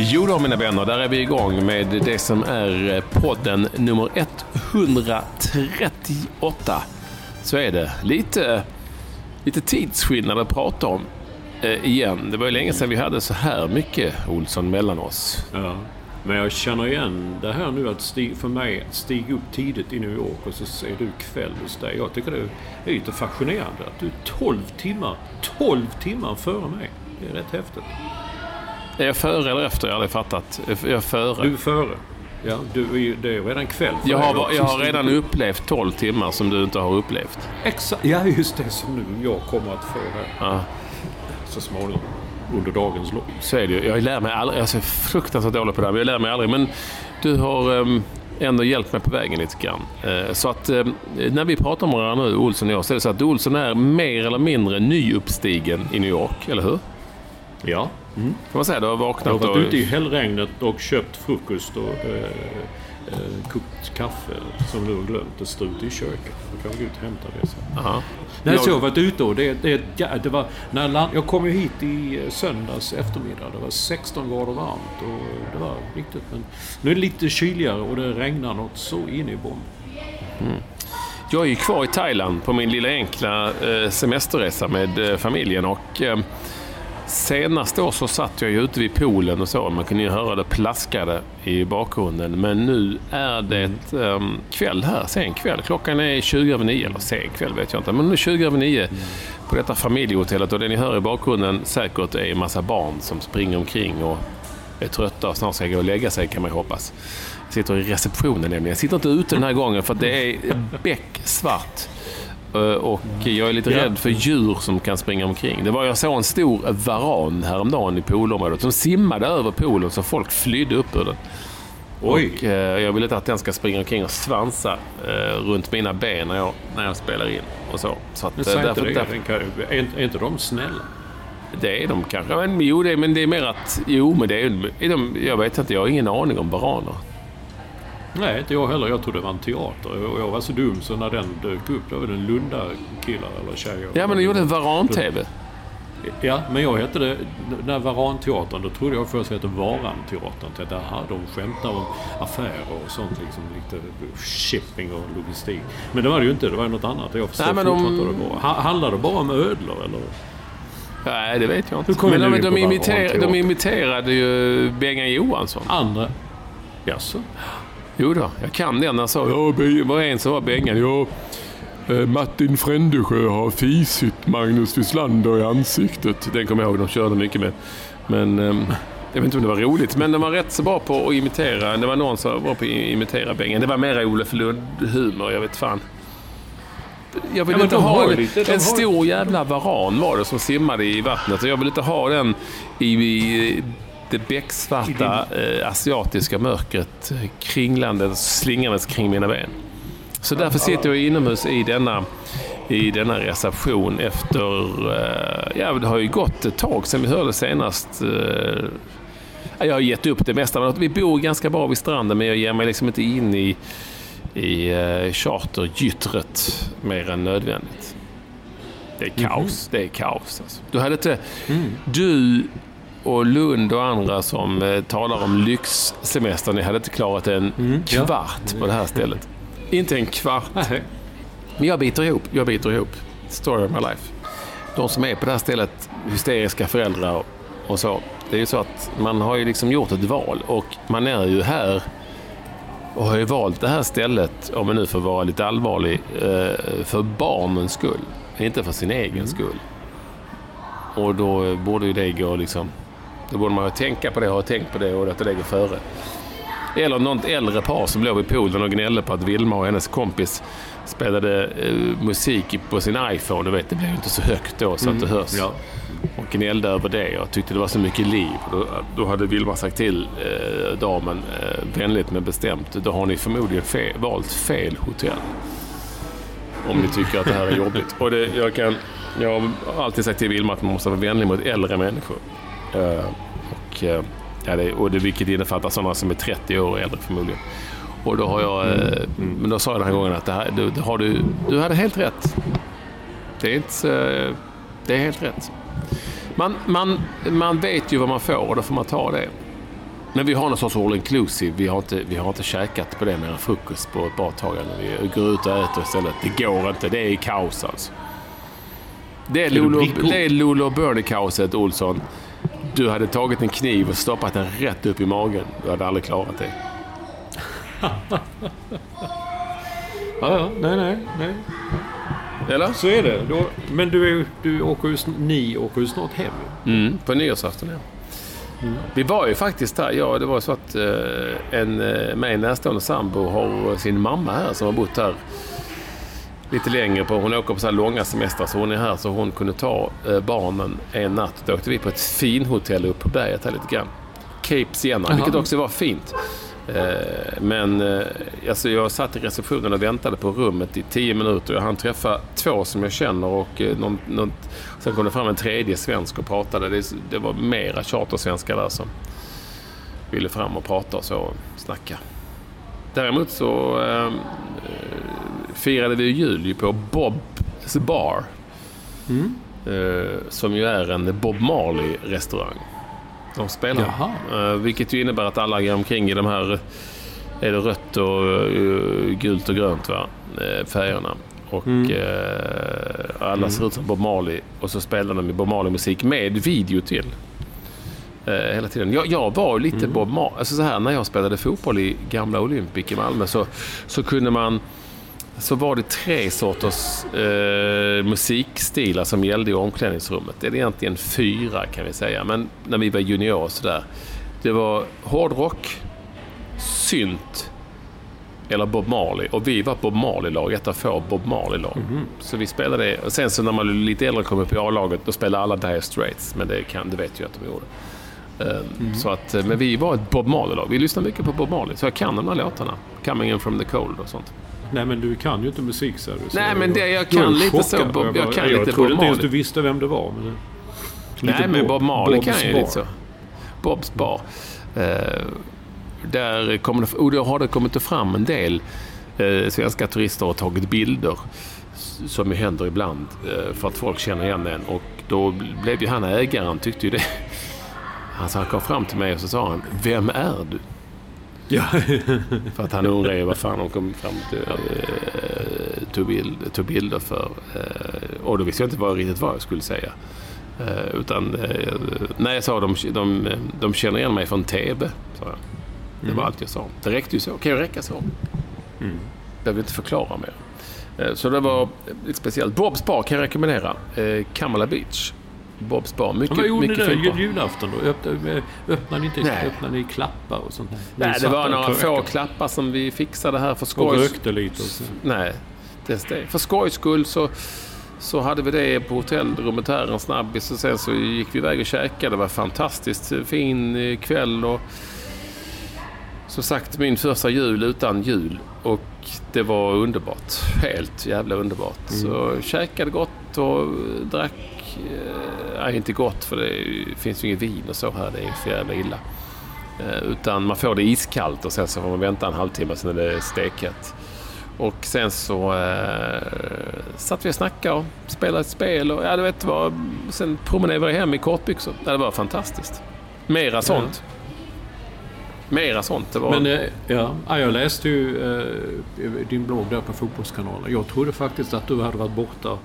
Jo då mina vänner, där är vi igång med det som är eh, podden nummer 138. Så är det. Lite, lite tidsskillnad att prata om eh, igen. Det var ju länge sedan vi hade så här mycket Olsson mellan oss. Ja. Men jag känner igen det här nu att stig, för mig att stiga upp tidigt i New York och så är du kväll hos dig. Jag tycker det är lite fascinerande att du är 12 timmar, 12 timmar före mig. Det är rätt häftigt. Är jag före eller efter? Jag har aldrig fattat. Är jag före? Du är före. Ja, du, det är redan kväll för jag har, jag har redan upplevt 12 timmar som du inte har upplevt. Exakt, ja just det som nu jag kommer att få här. Ja. Så småningom. Under dagens lopp. Så är det ju. Jag lär mig aldrig. Jag är fruktansvärt dålig på det här, men jag lär mig aldrig. Men du har um, ändå hjälpt mig på vägen lite grann. Uh, så att um, när vi pratar om varandra nu, Olsson och jag, så är det så att Olsson är mer eller mindre nyuppstigen i New York, eller hur? Ja. Kan man säga. Du har Jag har vaknat varit och... ute i hällregnet och köpt frukost och eh, eh, kokt kaffe som du har glömt att stå ute i köket. Då kan vi gå ut och hämta det sen. Aha. Nej, Jag- så jag har varit ute och det, det, ja, det var... När land, jag kom ju hit i eh, söndags eftermiddag. Det var 16 grader varmt och det var riktigt. Men nu är det lite kyligare och det regnar något så in i bomb. Jag är ju kvar i Thailand på min lilla enkla eh, semesterresa med eh, familjen och eh, senast år så satt jag ju ute vid poolen och så. Man kunde ju höra det plaskade i bakgrunden. Men nu är det eh, kväll här, sen kväll. Klockan är 20 över 9, eller sen kväll vet jag inte. Men nu är 20 över 9 på detta familjehotellet och det ni hör i bakgrunden säkert är en massa barn som springer omkring och är trötta och snart ska gå och lägga sig kan man ju hoppas. Jag sitter i receptionen nämligen. Jag sitter inte ute den här gången för det är becksvart. Eh, Och jag är lite Ja. rädd för djur som kan springa omkring. Det var, jag såg en stor varan häromdagen i poolområdet som simmade över poolen så folk flydde upp ur den. Oj! Och, eh, jag vill inte att den ska springa omkring och svansa eh, runt mina ben när jag, när jag spelar in. Och så. Så att, Men eh, säg inte därför, det. därför, är, inte- är inte de snälla? det är de kanske. Men, jo, det, men det är mer att... Jo, men det är, är de, jag vet inte. Jag har ingen aning om varaner. Nej, inte jag heller. Jag trodde det var en teater. Och jag var så dum så när den dök upp, då var det en Lunda-killar eller tjejer. Ja, men de gjorde en varan-tv. Ja, men jag hette det... När Varanteatern, då trodde jag först att det hette Varanteatern. Tänkte, aha, de skämtar om affärer och sånt liksom. Lite shipping och logistik. Men det var det ju inte. Det var ju något annat. Jag förstår men de- fortfarande vad det var. Ha- Handlar det bara om ödlor eller? Nej, det vet jag inte. Hur Men du de, de, imiter, de imiterade ju Bengan Johansson. Andra? Jaså? Jo då, jag kan den. Han sa, ja, var en som var Bengan. Ja, eh, Martin Frändesjö har fisit Magnus Wislander i ansiktet. Den kommer jag ihåg, de körde mycket med. Men ehm, jag vet inte om det var roligt, men de var rätt så bra på att imitera. Det var någon som var bra på att imitera Bengan. Det var mer Olof Lund-humor, jag vet fan. Jag vill Ja, inte ha har en, lite- en har- stor jävla varan var det som simmade i vattnet. Och jag vill inte ha den i, i det becksvarta eh, asiatiska mörkret eh, kringlandes, slingandes kring mina ben. Så därför sitter jag inomhus i denna i denna reception efter... Eh, ja, det har ju gått ett tag sedan vi hörde senast. Eh, jag har gett upp det mesta. Vi bor ganska bra vid stranden men jag ger mig liksom inte in i, i uh, chartergyttret mer än nödvändigt. Det är kaos. Mm. Det är kaos. Alltså. Du hade inte... Mm. Du och Lund och andra som eh, talar om lyxsemester, ni hade inte klarat en mm, kvart ja. på det här stället. Inte en kvart. Nej. Men jag biter ihop. Jag biter ihop. Story of my life. De som är på det här stället, hysteriska föräldrar och så. Det är ju så att man har ju liksom gjort ett val och man är ju här och har ju valt det här stället, om man nu får vara lite allvarlig, eh, för barnens skull. Inte för sin egen mm. skull. Och då borde ju det gå liksom... Då borde man ju tänka på det, ha tänkt på det och låta det gå före. Eller något äldre par som låg vid poolen och gnällde på att Vilma och hennes kompis spelade eh, musik på sin iPhone. Du vet, det blev inte så högt då så mm. att det hörs. Ja. Och gnällde över det och tyckte det var så mycket liv. Då, då hade Vilma sagt till eh, damen, eh, vänligt men bestämt, då har ni förmodligen fe valt fel hotell. Om ni tycker att det här är jobbigt. Och det, jag, kan, jag har alltid sagt till Vilma att man måste vara vänlig mot äldre människor. Uh, och, uh, ja, det, och det, vilket innefattar sådana som är 30 år och äldre förmodligen. Och då har jag, mm. Mm. men då sa jag den här gången att det här, du, det har du, du hade helt rätt. Det är, inte, det är helt rätt. Man, man, man vet ju vad man får och då får man ta det. Men vi har någon sorts all inclusive. Vi har inte, vi har inte käkat på det mer än frukost på ett bra tag. Vi går ut och äter istället. Det går inte. Det är kaos alltså. Det är Lolo, det är Lolo Bernie-kaoset, Olsson. Du hade tagit en kniv och stoppat den rätt upp i magen. Du hade aldrig klarat det. ja, ja. Nej, nej, nej. Eller? Så är det. Då, men du, du åker ju, ni åker ju snart hem. Mm, på nyårsafton, ja. Mm. Vi var ju faktiskt där. Ja, det var så att eh, en eh, mig närstående sambo har sin mamma här som har bott här lite längre. på. Hon åker på så här långa semestrar så hon är här så hon kunde ta eh, barnen en natt. Då åkte vi på ett finhotell upp på berget här lite grann. Cape Siena, vilket också var fint. Eh, men eh, alltså jag satt i receptionen och väntade på rummet i tio minuter. Jag hann träffa två som jag känner och någon, någon, sen kom det fram en tredje svensk och pratade. Det, det var mera chartersvenskar där som ville fram och prata och så och snacka. Däremot så firade vi jul på Bob's Bar. Mm. Eh, som ju är en Bob Marley-restaurang. De spelar. Jaha. Eh, vilket ju innebär att alla går omkring i de här är det rött och uh, gult och grönt va? Eh, färgerna. Och mm. uh, alla mm. ser ut som Bob Marley. Och så spelar de Bob Marley-musik med video till. Uh, hela tiden. Jag, jag var lite mm. Bob Marley. Alltså så här, när jag spelade fotboll i gamla Olympic i Malmö så, så kunde man så var det tre sorters eh, musikstilar som gällde i omklädningsrummet. Det är egentligen fyra kan vi säga, men när vi var juniorer sådär. Det var hårdrock, synt eller Bob Marley. Och vi var Bob Marley-lag, ett av få Bob Marley-lag. Mm. Så vi spelade det. Och sen så när man lite äldre kom upp i A-laget, då spelade alla Dire Straits. Men det, kan, det vet jag att de gjorde. Mm. Så att, eh, men vi var ett Bob Marley-lag. Vi lyssnade mycket på Bob Marley. Så jag kan de här låtarna. Coming in from the cold och sånt. Nej men du kan ju inte musik så Nej men det, jag kan lite så. Bob, jag, jag kan jag lite trodde inte ens du visste vem det var. Men Nej men Bob Marley kan ju lite så. Bobs bar. Uh, där kommer det, och då har det kommit fram en del uh, svenska turister och tagit bilder. Som ju händer ibland. Uh, för att folk känner igen en. Och då blev ju han ägaren, tyckte ju det. Han, så han kom fram till mig och så sa han, Vem är du? Ja. för att han undrar ju vad fan de kom fram till, äh, tog, bild, tog bilder för. Äh, och då visste jag inte vad, riktigt vad jag skulle säga. Äh, utan när jag sa de, de, de känner igen mig från TV. Sa jag. Det var mm. allt jag sa. Det räckte ju så. Kan ju räcka så. Mm. Behöver inte förklara mer. Så det var speciellt. Bobs bar kan jag rekommendera. Kamala Beach. Bobs bar. Mycket, vad gjorde mycket ni där julafton då? Öppnade, öppnade, inte, Nej. öppnade ni klappar och sånt? Där? Nej, det var några få klappar som vi fixade här för skojs... Och rökte lite? Och. Nej, det, det. för skojs skull så, så hade vi det på hotellrummet här, en snabbis. Och sen så gick vi iväg och käkade. Det var fantastiskt fin eh, kväll. Och som sagt min första jul utan jul och det var underbart. Helt jävla underbart. Mm. Så käkade gott och drack, eh, nej inte gott för det finns ju inget vin och så här, det är för jävla illa. Eh, utan man får det iskallt och sen så får man vänta en halvtimme sen är det stekhett. Och sen så eh, satt vi och snackade och spelade ett spel och ja, du vet vad. Sen promenerade vi hem i kortbyxor. Ja, det var fantastiskt. Mera sånt. Mera sånt. Det var... Men eh, ja, ja, jag läste ju eh, din blogg där på Fotbollskanalen. Jag trodde faktiskt att du hade varit borta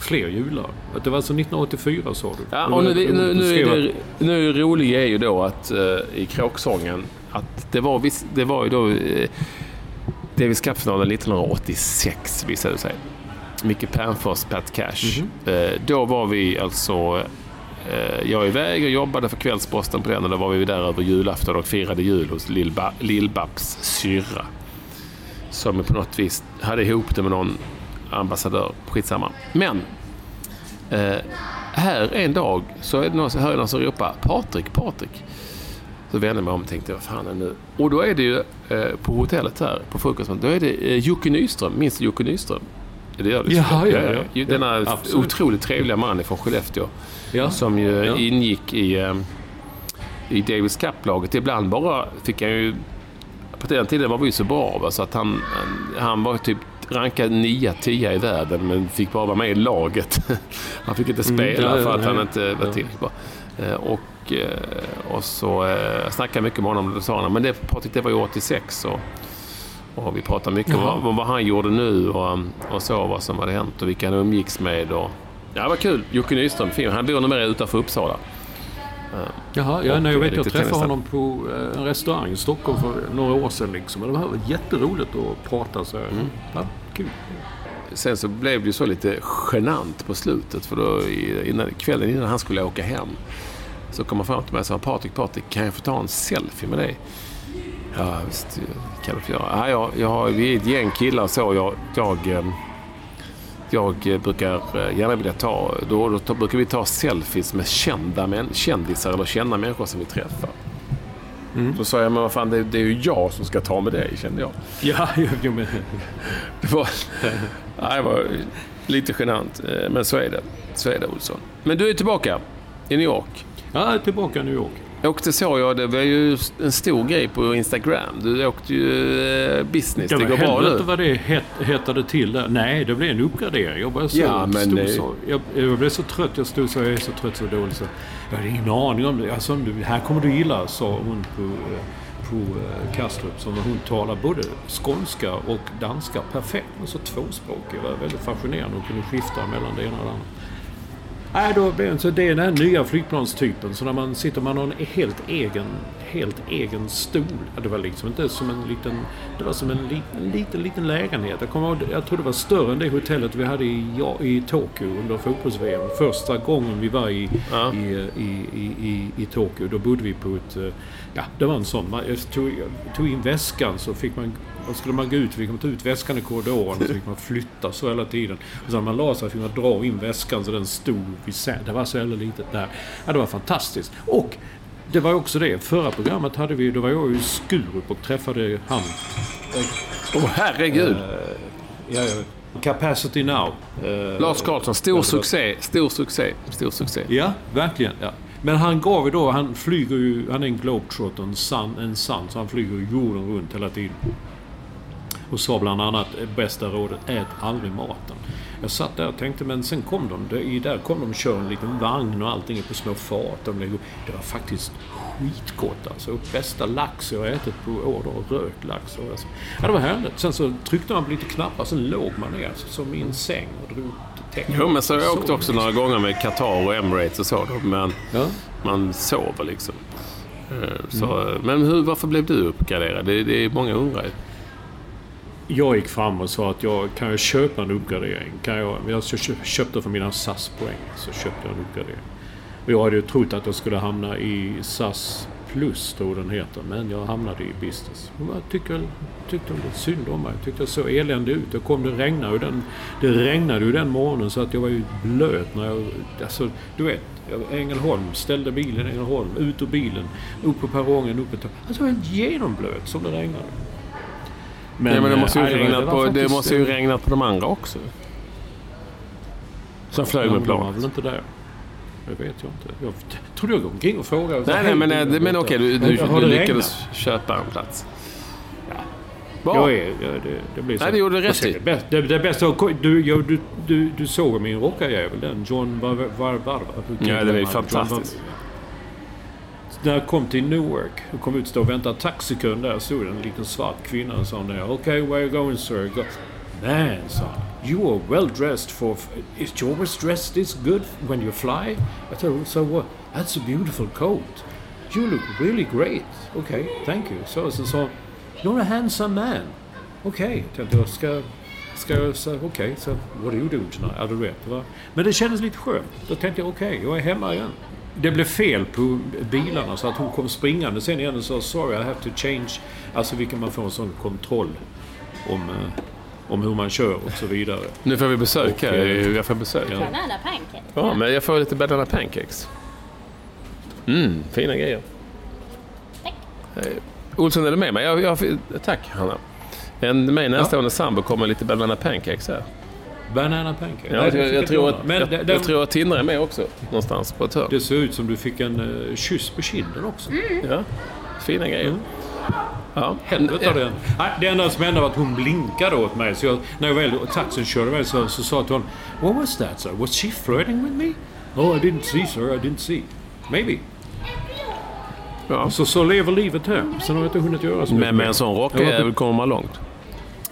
fler jular. Att det var alltså 1984 sa du? Ja, och nu, nu, nu, är det, nu det roliga är ju då att eh, i kråksången att det var, viss, det var ju då uh, Davis Cup-finalen 1986 visade det sig. Micke Pernfors, Pat Cash. Mhm. Eh, då var vi alltså jag var iväg och jobbade för Kvällsposten på den och då var vi där över julafton och firade jul hos Lill-Ba- Lill-Babs syrra. Som på något vis hade ihop det med någon ambassadör. Skitsamma. Men eh, här en dag så är det någon, hör jag någon som ropar Patrik, Patrik. Så vände jag mig om och tänkte, vad fan är det nu? Och då är det ju eh, på hotellet här, på frukosten, då är det eh, Jocke Nyström. Minns du Jocke Nyström? Det gör du Ja, ja, ja. Ju- Denna Ja, absolut. otroligt trevliga man från Skellefteå. Ja. Som ju Ja. ingick i, eh, i Davis Cup-laget. Ibland bara fick han ju... På den tiden var vi ju så bra va, så att han, han var typ rankad 9-10 i världen men fick bara vara med i laget. Han fick inte Mm, spela ja, för att han inte var tillräckligt bra. Eh, Och, eh, och så eh, jag snackade mycket med honom och då sa han men det, Patrik, det var ju 86 och, och vi pratade mycket om vad, vad han gjorde nu och, och så vad som hade hänt och vilka han umgicks med. Och, ja, det var kul. Jocke Nyström, fin. Han bor numera utanför Uppsala. Jaha, ja, nej, jag vet jag träffade tennis där. honom på en restaurang i Stockholm för några år sedan. Liksom. Det var jätteroligt att prata så. Mm. Ja, kul. Sen så blev det ju så lite genant på slutet för då innan, kvällen innan han skulle åka hem så kom han fram till mig och sa Patrik, Patrik, kan jag få ta en selfie med dig? Ja, visst kan du få göra. Ja, jag, jag, har- vi är ett gäng killar så. Jag, jag, eh, jag eh, brukar eh, gärna vilja ta, då, då brukar vi ta selfies med kända män, kändisar eller kända människor som vi träffar. Då sa jag, men vad fan, det, det är ju jag som ska ta med dig, kände jag. Ja, jo, jo, men, Det var, nej, det var lite genant, eh, men så är det. Så är det, Olsson. Men du är tillbaka i New York. ja, jag är tillbaka i New York. Och det såg jag, det var ju en stor grej på Instagram. Du åkte ju eh, business, det går bra nu. vad det het, hettade till där. Nej, det blev en uppgradering. Jag bara så, Ja, men så. Jag, jag blev så trött. Jag stod så, jag är så trött så dåligt så. Jag hade ingen aning om det. Alltså, här kommer du gilla, sa hon på, eh, på eh, Kastrup. Som hon talar både skånska och danska perfekt. Men så tvåspråkig. Det var väldigt fascinerande. Hon kunde skifta mellan det ena och det andra. Nej, då blir det så det är den här nya flygplanstypen. Så när man sitter man har en helt egen, helt egen stol. Ja, det var liksom inte som en liten... Det var som en liten, liten, liten lägenhet. Jag, kommer jag tror det var större än det hotellet vi hade i, ja, i Tokyo under fotbolls-VM. Första gången vi var i, Ja. i, i, i, i, i Tokyo. Då bodde vi på ett... eh, Ja, det var en sån. Man, jag tog, jag tog in väskan så fick man... Och skulle man gå ut fick man ta ut väskan i korridoren och så fick man flytta så hela tiden. Och så när man la sig fick man dra in väskan så den stod vid sä- Det var så jävla litet där. Ja, det var fantastiskt. Och det var också det. Förra programmet hade vi... Då var jag ju i Skurup och träffade han. Åh herregud! Ja, ja. Capacity Now. Eh, Lars Karlsson, stor succé, stor succé, stor succé. Ja, verkligen. Ja. Men han gav ju då, han flyger ju, han är en globetrotter, en sann, en sann, så han flyger jorden runt hela tiden. Och sa bland annat, bästa rådet, ät aldrig maten. Jag satt där och tänkte, men sen kom de, där kom de och körde en liten vagn och allting är på små fat. De lägger- Det var faktiskt skitgott alltså. Bästa lax jag har ätit på år då, rökt lax. Och alltså. Ja, det var härligt. Sen så tryckte man på lite knappar, sen låg man ner alltså, som i en säng och drog täcket. Jo, men så har jag åkt också några gånger med Qatar och Emirates och så. Men Ja. man sover liksom. Eh, Så, Men hur, varför blev du uppgraderad? Det, det är många undrar. Jag gick fram och sa att jag kan jag köpa en uppgradering. Kan jag, jag köpte för mina SAS-poäng. Så köpte jag en uppgradering. Och jag hade ju trott att jag skulle hamna i SAS Plus, tror den heter. Men jag hamnade i Business. Och jag tyckte lite synd om mig. Jag tyckte jag såg eländig ut. Jag kom, det regnade ju den, det regnade ju den morgonen så att jag var ju blöt när jag... Alltså, du vet. Ängelholm, ställde bilen i Ängelholm, ut ur bilen, upp på perrongen, upp ett Alltså jag var helt genomblöt som det regnade. Men, ja, men det måste ju, regnat, det på, det måste ju regnat på de andra också. Som flög med var planet. väl inte där. Det vet jag inte. Jag trodde jag gick omkring och frågade. Nej, nej, men, eh, men okej, du, du, du det lyckades köpa en plats. Bra. Jag är, ja, det, det blir så. Nej, det gjorde du rätt i. Det, det, det bästa, du, jag, du, du, du såg min rockarjävel, den John Var- Var- Varva. Ja, det är fantastiskt. När jag kom till Newark och kom ut och stod och väntade taxikön där stod en liten svart kvinna och sa där Okay, where are you going sir? Go. Man, sa han, You are well dressed for... Is you always dressed this good when you fly? I thought, so what? That's a beautiful coat. You look really great. Okay, thank you. Så så sa You're a handsome man. Okej, tänkte jag. Ska, ska jag säga okej, så what do you do tonight? Ja, du vet. Va? Men det kändes lite skönt. Då tänkte jag okej, jag är hemma igen. Det blev fel på bilarna så att hon kom springande sen igen och sa sorry I have to change. Alltså vilken man får en sån kontroll om, eh, om hur man kör och så vidare. Nu får vi besök Och, här. eh, Jag får besök. ja. Banana pancake. Ja, men jag får lite banana pancakes. Mm, fina grejer. Tack. Eh, Olsson, är du med mig? Jag, jag, tack, Hanna. En mig närstående sambo kommer lite banana pancakes här. Banana pancake. Ja, jag, det jag, tror jag. att, Men jag, det, jag tror att Tindra är med också, någonstans på ett hörn. det ser ut som du fick en uh, kyss på kinden också. Ja, fina grejer. Mm. Ja. Helvete av den. Nej, det enda som hände var att hon blinkade åt mig. Så jag, när jag väl, och taxin körde iväg så, så sa jag till honom What was that sir? Was she flirting with me? Oh, I didn't see sir, I didn't see. Maybe. Ja. Så, så lever livet här. Sen har jag inte hunnit göra så Men mycket med mer. en sån var kommer man långt.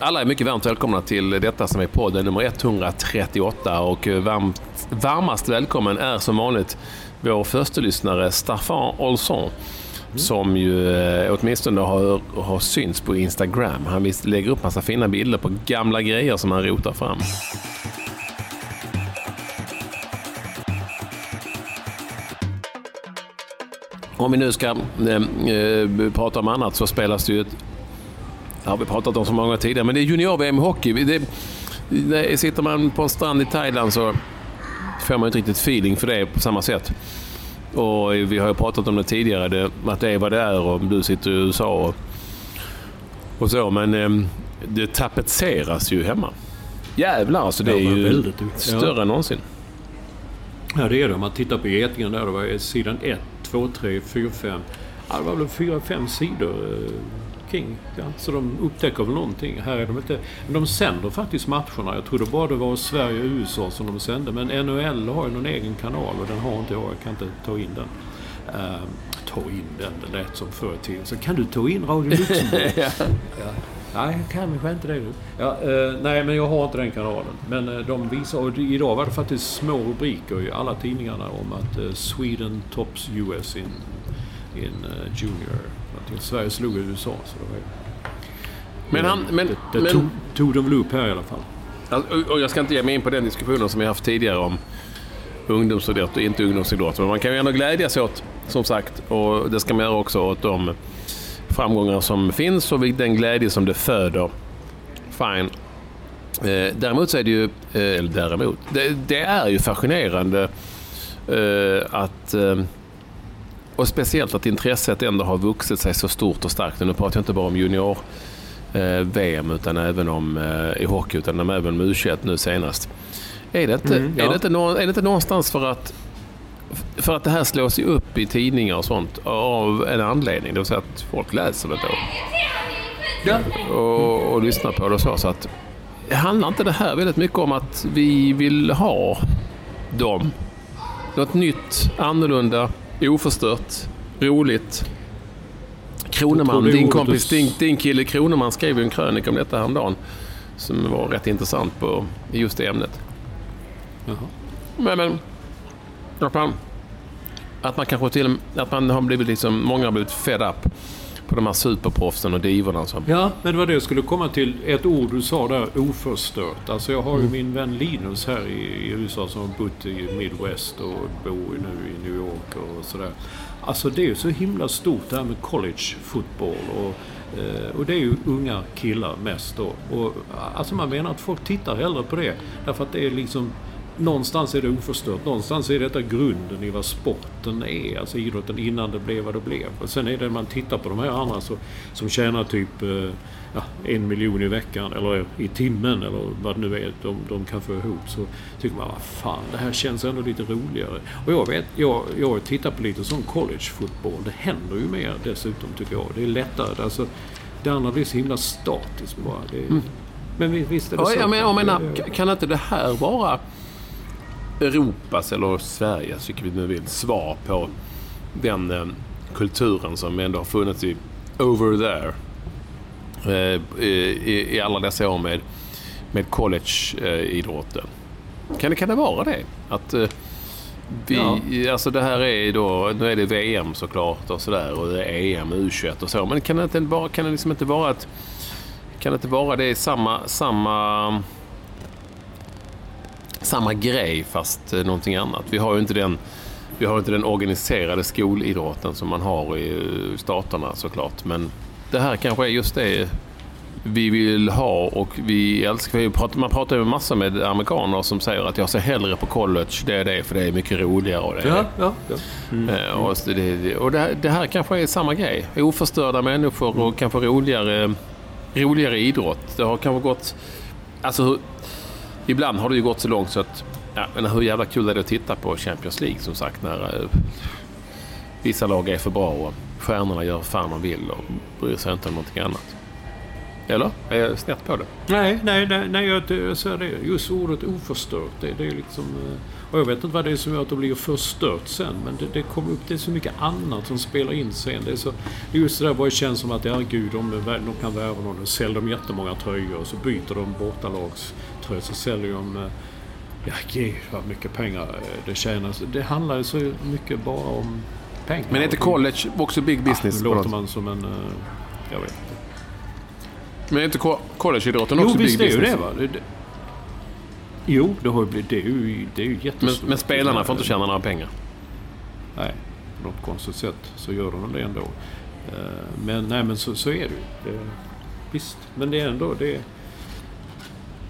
Alla är mycket varmt välkomna till detta som är podden nummer 138 och eh, varmt, varmast välkommen är som vanligt vår första lyssnare Staffan Olsson som ju eh, åtminstone har, har synts på Instagram. Han visst lägger upp massa fina bilder på gamla grejer som han rotar fram. Om vi nu ska eh, eh prata om annat så spelas det ju ett det har vi pratat om så många tidigare, men det är junior-VM i hockey. Det, det, sitter man på en strand i Thailand så får man inte riktigt feeling för det på samma sätt. Och vi har ju pratat om det tidigare, det, att det är vad det är och du sitter i USA och, och så, men eh, det tapetseras ju hemma. Jävlar alltså, det är Ja, ju väldigt. Ja. större än någonsin. Ja, det är det. Om man tittar på Getingen där, det var sidan 1, 2, 3, 4, 5. Ja, det var väl 4, 5 sidor kring. Ja, så de upptäcker väl någonting. Här är de inte... Men de sänder faktiskt matcherna. Jag trodde bara det var Sverige och USA som de sände. Men NHL har ju någon egen kanal och den har inte jag. Jag kan inte ta in den. Uh, ta in den, det lät som förr tiden. Så kan du ta in Radio Luxemburg? ja. Nej, jag kan kanske inte det nu. Ja, eh, nej, men jag har inte den kanalen. Men eh, de visar, och idag var det faktiskt små rubriker i alla tidningarna om att eh, Sweden tops US in, in eh, junior. Sverige slog USA. Så det var, Men han... Men, det det men, tog, tog de väl upp här i alla fall. Alltså, och- jag ska inte ge mig in på den diskussionen som vi haft tidigare om ungdomsidrott och inte ungdomsidrott. Men man kan ju ändå glädjas åt, som sagt, och det ska man göra också, åt de framgångar som finns och den glädje som det föder. Fine. Eh, däremot så är det ju, eh, eller däremot, det, det är ju fascinerande eh, att eh, och speciellt att intresset ändå har vuxit sig så stort och starkt. Nu pratar jag inte bara om junior eh, VM utan även om eh, i hockey utan även om U21 nu senast. Är det, inte, Mm, ja. är, det inte nå- är det inte någonstans för att för att det här slås ju upp i tidningar och sånt av en anledning, det vill säga att folk läser det då Ja. och, och lyssnar på det och så. så att, handlar inte det här väldigt mycket om att vi vill ha dem? Något nytt, annorlunda, oförstört, roligt. Kroneman, din kompis, din, din kille Kroneman skrev ju en krönika om detta häromdagen som var rätt intressant på just det ämnet. Jaha. Men, men att man, att man kanske till att man har blivit liksom, många har blivit fed up på de här superproffsen och divorna som... Ja, men det var det jag skulle komma till. Ett ord du sa där, oförstört. Alltså jag har ju min vän Linus här i, USA som har bott i Midwest och bor nu i New York och sådär. Alltså det är ju så himla stort det här med college fotboll och, eh, och det är ju unga killar mest då. Och, alltså man menar att folk tittar hellre på det därför att det är liksom Någonstans är det oförstört. Någonstans är detta grunden i vad sporten är. Alltså idrotten innan det blev vad det blev. Och sen är det man tittar på de här andra så, som tjänar typ eh, ja, en miljon i veckan eller i timmen eller vad det nu är de, de kan få ihop. Så tycker man, vad fan, det här känns ändå lite roligare. Och jag vet, jag, jag tittar på lite sån college-fotboll. Det händer ju mer dessutom tycker jag. Det är lättare. Alltså, det andra blir så himla statiskt bara. Det, Mm. Men vi- visst är det Ja, så. jag, men, jag menar, kan inte det här vara Europas eller Sveriges, vilket vi nu vill, svar på den eh, kulturen som ändå har funnits i over there eh, i, i alla dessa år med, med college-idrotten. Kan det, kan det vara det? Att eh, vi, alltså det här är då, nu är det VM såklart och sådär och det är EM, U21 och så. Men kan det, inte bara, kan det liksom inte vara att kan det inte vara det samma, samma, samma grej fast eh, någonting annat? Vi har ju inte den, vi har inte den organiserade skolidrotten som man har i eh, staterna såklart. Men det här kanske är just det vi vill ha och vi älskar. Man pratar ju massor med amerikaner som säger att jag ser hellre på college, det är det, för det är mycket roligare. Och det Ja, ja, ja. Eh, Och, det, och det, här- det här kanske är samma grej. Oförstörda människor och kanske roligare, roligare idrott. Det har kanske gått... Alltså, ibland har det ju gått så långt så att... Ja, men hur jävla kul är det att titta på Champions League som sagt när eh, vissa lag är för bra och stjärnorna gör fan de vill och bryr sig inte om någonting annat. Eller? Är jag snett på det? Nej, nej, nej, nej jag, jag säger det. Just ordet oförstört. Det, det är liksom... eh, och jag vet inte vad det är som gör att det blir förstört sen. Men det, det kommer upp... Det är så mycket annat som spelar in sen. Det är, så, just det där bara det känns som att, ja gud, de, de kan värva någon. Och säljer de jättemånga tröjor och så byter de bortalagströjor. Så säljer de... eh, Ja, gud vad mycket pengar eh, det tjänas. Det handlar så mycket bara om pengar. Men är inte college också big Ja, business? nu på låter man som en... eh, Jag vet inte. Men är inte co- collegeidrotten Jo, också big visst är ju business? det va? Jo, det, har ju blivit, det är ju, det är ju Men, jättestort. men spelarna får inte tjäna några pengar. Nej, på något konstigt sätt så gör de det ändå. Eh, Men nej, men så, så är det ju. Det, visst, men det är ändå... Det,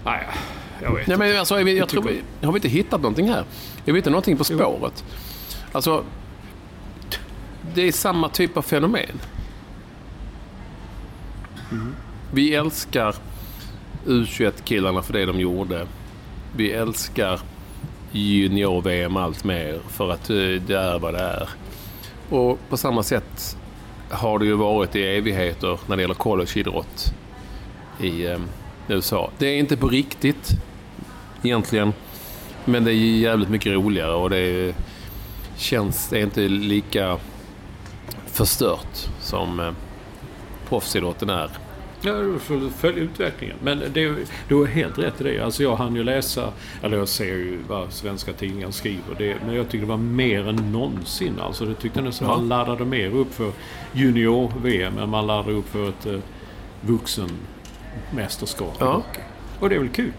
nej, jag vet Nej, men alltså, jag, jag Jag tror, har vi inte hittat någonting här? Är vi inte någonting på spåret? Alltså, det är samma typ av fenomen. Vi älskar U21-killarna för det de gjorde. Vi älskar junior-VM allt mer för att eh, det är vad det är. Och på samma sätt har det ju varit i evigheter när det gäller collegeidrott i eh, USA. Det är inte på riktigt egentligen. Men det är jävligt mycket roligare och det är, känns, det är inte lika förstört som eh, proffsidrotten är. Ja, du får följa utvecklingen. Men det, du har helt rätt i det. Alltså jag hann ju läsa, eller jag ser ju vad svenska tidningar skriver. Det, men jag tycker det var mer än någonsin. Alltså det tyckte nästan Ja. man laddade mer upp för junior-VM än man laddade upp för ett eh, vuxenmästerskap Ja. Och det är väl kul.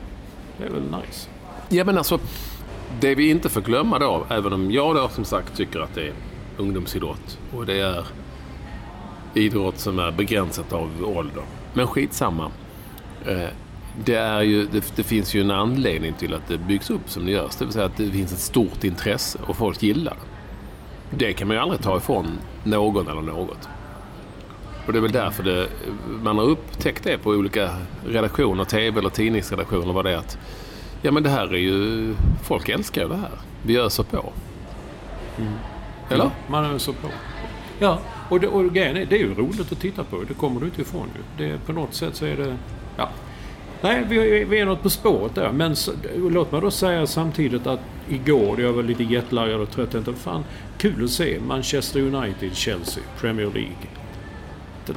Det är väl nice. Ja men alltså, det vi inte får glömma då, även om jag då som sagt tycker att det är ungdomsidrott och det är idrott som är begränsat av ålder. Men skitsamma. Eh, Det, är ju, det, det finns ju en anledning till att det byggs upp som det görs. Det vill säga att det finns ett stort intresse och folk gillar det. Det kan man ju aldrig ta ifrån någon eller något. Och det är väl därför det, man har upptäckt det på olika redaktioner, tv eller tidningsredaktioner, vad det är att Ja men det här är ju... Folk älskar ju det här. Vi öser på. Eller? Ja, man så på. Ja, och, det, och grejen är, det är ju roligt att titta på. Det kommer du inte ifrån ju. Det, på något sätt så är det... Ja. Nej, vi, vi är något på spåret där. Men så, låt mig då säga samtidigt att igår, jag var lite jetlaggad och trött. inte fan, kul att se Manchester United, Chelsea, Premier League.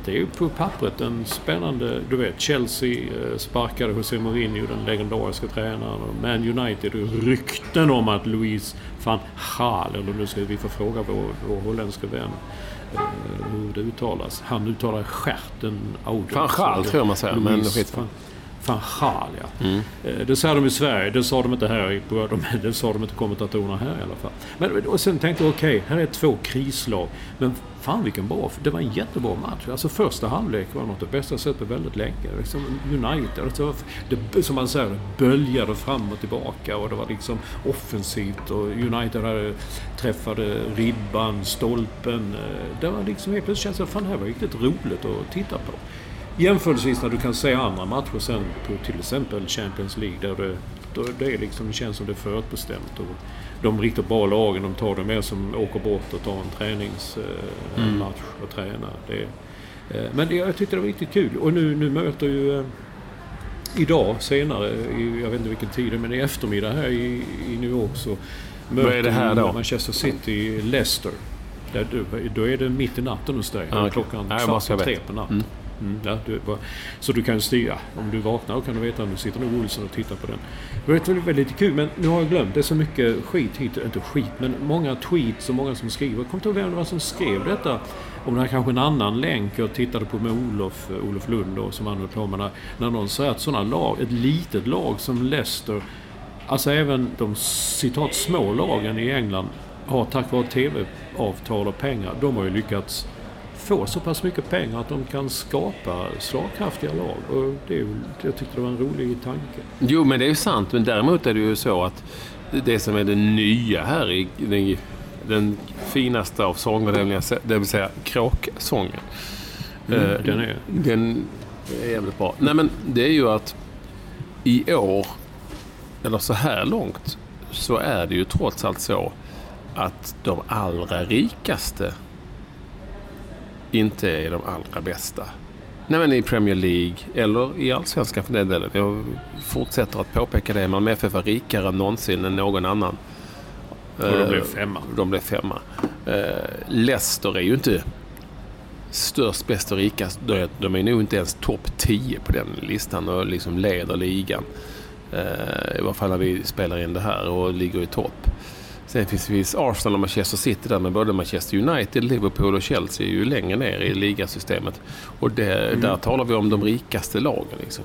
Det är ju på pappret en spännande... Du vet, Chelsea eh, sparkade José Mourinho, den legendariska tränaren. Och Man United och rykten om att Louis van Gaal, eller nu ska vi få fråga vår, vår holländska vän hur det uttalas. Han uttalar stjärten Audun. Van Gaal tror jag man säger, men Louis van Gaal, ja. Mm. Eh, Det sa de i Sverige, det sa de inte här. Det sa de inte kommentatorerna här i alla fall. Men, och sen tänkte jag, okej, här är två krislag. Men fan vilken bra, det var en jättebra match. Alltså första halvlek var något av det bästa jag sett på väldigt länge. Liksom United, alltså, det, som man säger, det böljade fram och tillbaka och det var liksom offensivt och United hade, träffade ribban, stolpen. Eh, Det var liksom helt plötsligt kändes det, fan här var riktigt roligt att titta på. Jämförelsevis när du kan se andra matcher sen på till exempel Champions League där det, då det, är liksom, det känns som det är förutbestämt. Och de riktigt bra lagen de tar det mer som åker bort och tar en träningsmatch Mm. match och tränar. Det, eh, men det, jag tyckte det var riktigt kul. Och nu, nu möter ju eh, idag senare, i, jag vet inte vilken tid men i eftermiddag här i, i New York så möter är det här då? Manchester City Leicester. Där, då är det mitt i natten hos dig. Ja, okej. Klockan kvart i tre på natten. Mm. Mm, ja, du, så du kan styra. Om du vaknar kan du veta att nu sitter nog Olsson och tittar på den. Det var väldigt, väldigt lite kul, men nu har jag glömt. Det är så mycket skit hit. Inte skit, men många tweets och många som skriver. Jag kommer inte ihåg vem det var som skrev detta. Om det här kanske en annan länk. Jag tittade på med Olof, eh, Olof Lund då, som han höll när någon säger att sådana lag, ett litet lag som Leicester, alltså även de citat små lagen i England har tack vare TV-avtal och pengar, de har ju lyckats få så pass mycket pengar att de kan skapa slagkraftiga lag. Och det är, jag tyckte det var en rolig tanke. Jo, men det är ju sant. Men däremot är det ju så att det som är det nya här i den, den finaste av sånger, det vill säga kråksången. Mm, Eh, den är- Den är jävligt bra. Nej, men det är ju att i år, eller så här långt, så är det ju trots allt så att de allra rikaste inte är de allra bästa. Nej, men i Premier League eller i Allsvenskan för den delen. Jag fortsätter att påpeka det. Malmö FF var rikare än någonsin än någon annan. Och de blev Eh, femma. De blev femma. Eh, Leicester är ju inte störst, bäst och rikast. De- är nog inte ens topp 10 på den listan och liksom leder ligan. Eh, I varje fall när vi spelar in det här och ligger i topp. Sen finns det Arsenal och Manchester City där, men både Manchester United, Liverpool och Chelsea är ju längre ner i ligasystemet. Och det, Mm. där talar vi om de rikaste lagen. Liksom.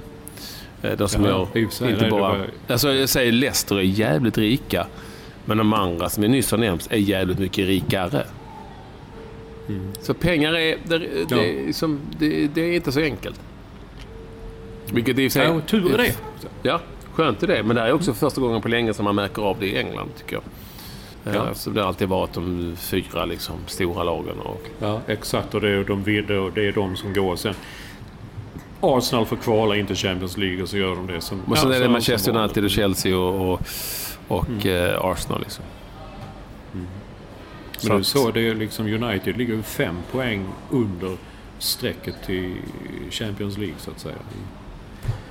Eh, De som Ja, gör, inte nej, bara... var- Alltså jag säger Leicester är jävligt rika. Men de andra som jag nyss har nämnt är jävligt mycket rikare. Mm. Så pengar är, det, det, Ja. är som, det, det är inte så enkelt. Vilket i och för sig... Ja, tur är det. Ja, skönt är det. Men det här är också första gången på länge som man märker av det i England, tycker jag. Ja. Ja. Så det har alltid varit de fyra liksom, stora lagen. Och, Ja, exakt. Och det är de, det är de som går sen. Arsenal får kvala in till Champions League och så gör de det. Som, och sen är det Manchester United och Chelsea och, och, och Mm. eh, Arsenal. Liksom. Men du att- såg det är liksom United ligger fem poäng under strecket till Champions League så att säga.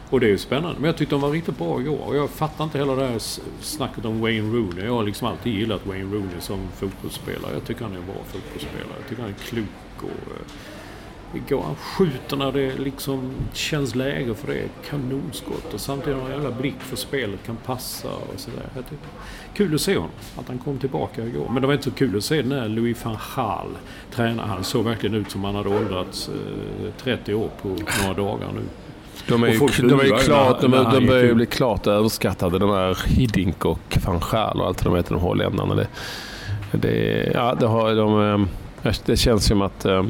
Och det är ju spännande. Men jag tyckte de var riktigt bra igår. Och jag fattar inte heller det här snacket om Wayne Rooney. Jag har liksom alltid gillat Wayne Rooney som fotbollsspelare. Jag tycker han är en bra fotbollsspelare. Jag tycker han är klok och... Eh, igår han skjuter när det liksom känns läge för det. Kanonskott. Och samtidigt har han en jävla blick för spelet. Kan passa och sådär. Kul att se honom. Att han kom tillbaka igår. Men det var inte så kul att se den här Louis van Gaal träna. Han såg verkligen ut som han hade åldrats eh, 30 år på några dagar nu. De är ju, de är ju klart, de, de börjar ju bli klart överskattade. De här Hiddink och van och allt de heter, de holländarna. Det, det, ja, det, har, de, eh, det känns som att, eh,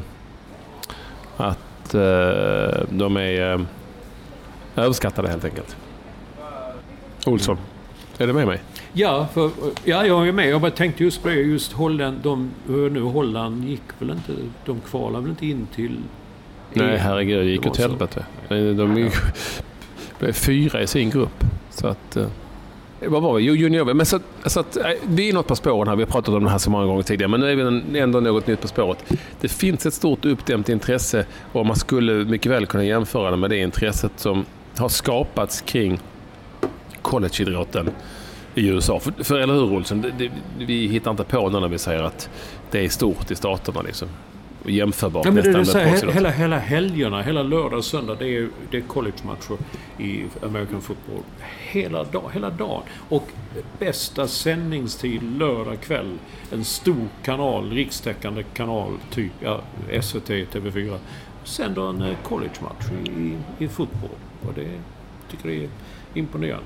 att eh, de är överskattade helt enkelt. Olsson, är du med mig? Ja, för, ja, jag är med. Jag bara tänkte just på det. Just Holland, de, nu Holland gick väl inte... De kvalade väl inte in till... Nej, herregud. Det gick åt helvete. De, blev fyra i sin grupp. Så att... eh, Vad var vi? Jo, junior. Men så, så att, eh, vi är något på spåren här. Vi har pratat om det här så många gånger tidigare. Men nu är vi ändå något nytt på spåret. Det finns ett stort uppdämt intresse och man skulle mycket väl kunna jämföra det med det intresset som har skapats kring collegeidrotten i USA. För, för eller hur Olsson? Det, det, vi hittar inte på när vi säger att det är stort i staterna. Liksom. Jämförbart Ja, men det, nästan så med proffsidrott. hela, hela helgerna, hela lördag och söndag, det är, det är collegematcher i American football. Hela, dag, hela dagen. Och bästa sändningstid lördag kväll. En stor kanal, rikstäckande kanal, typ ja, SVT, TV4. Sänder en eh, collegematch i, i, i fotboll. Och det tycker jag är imponerande.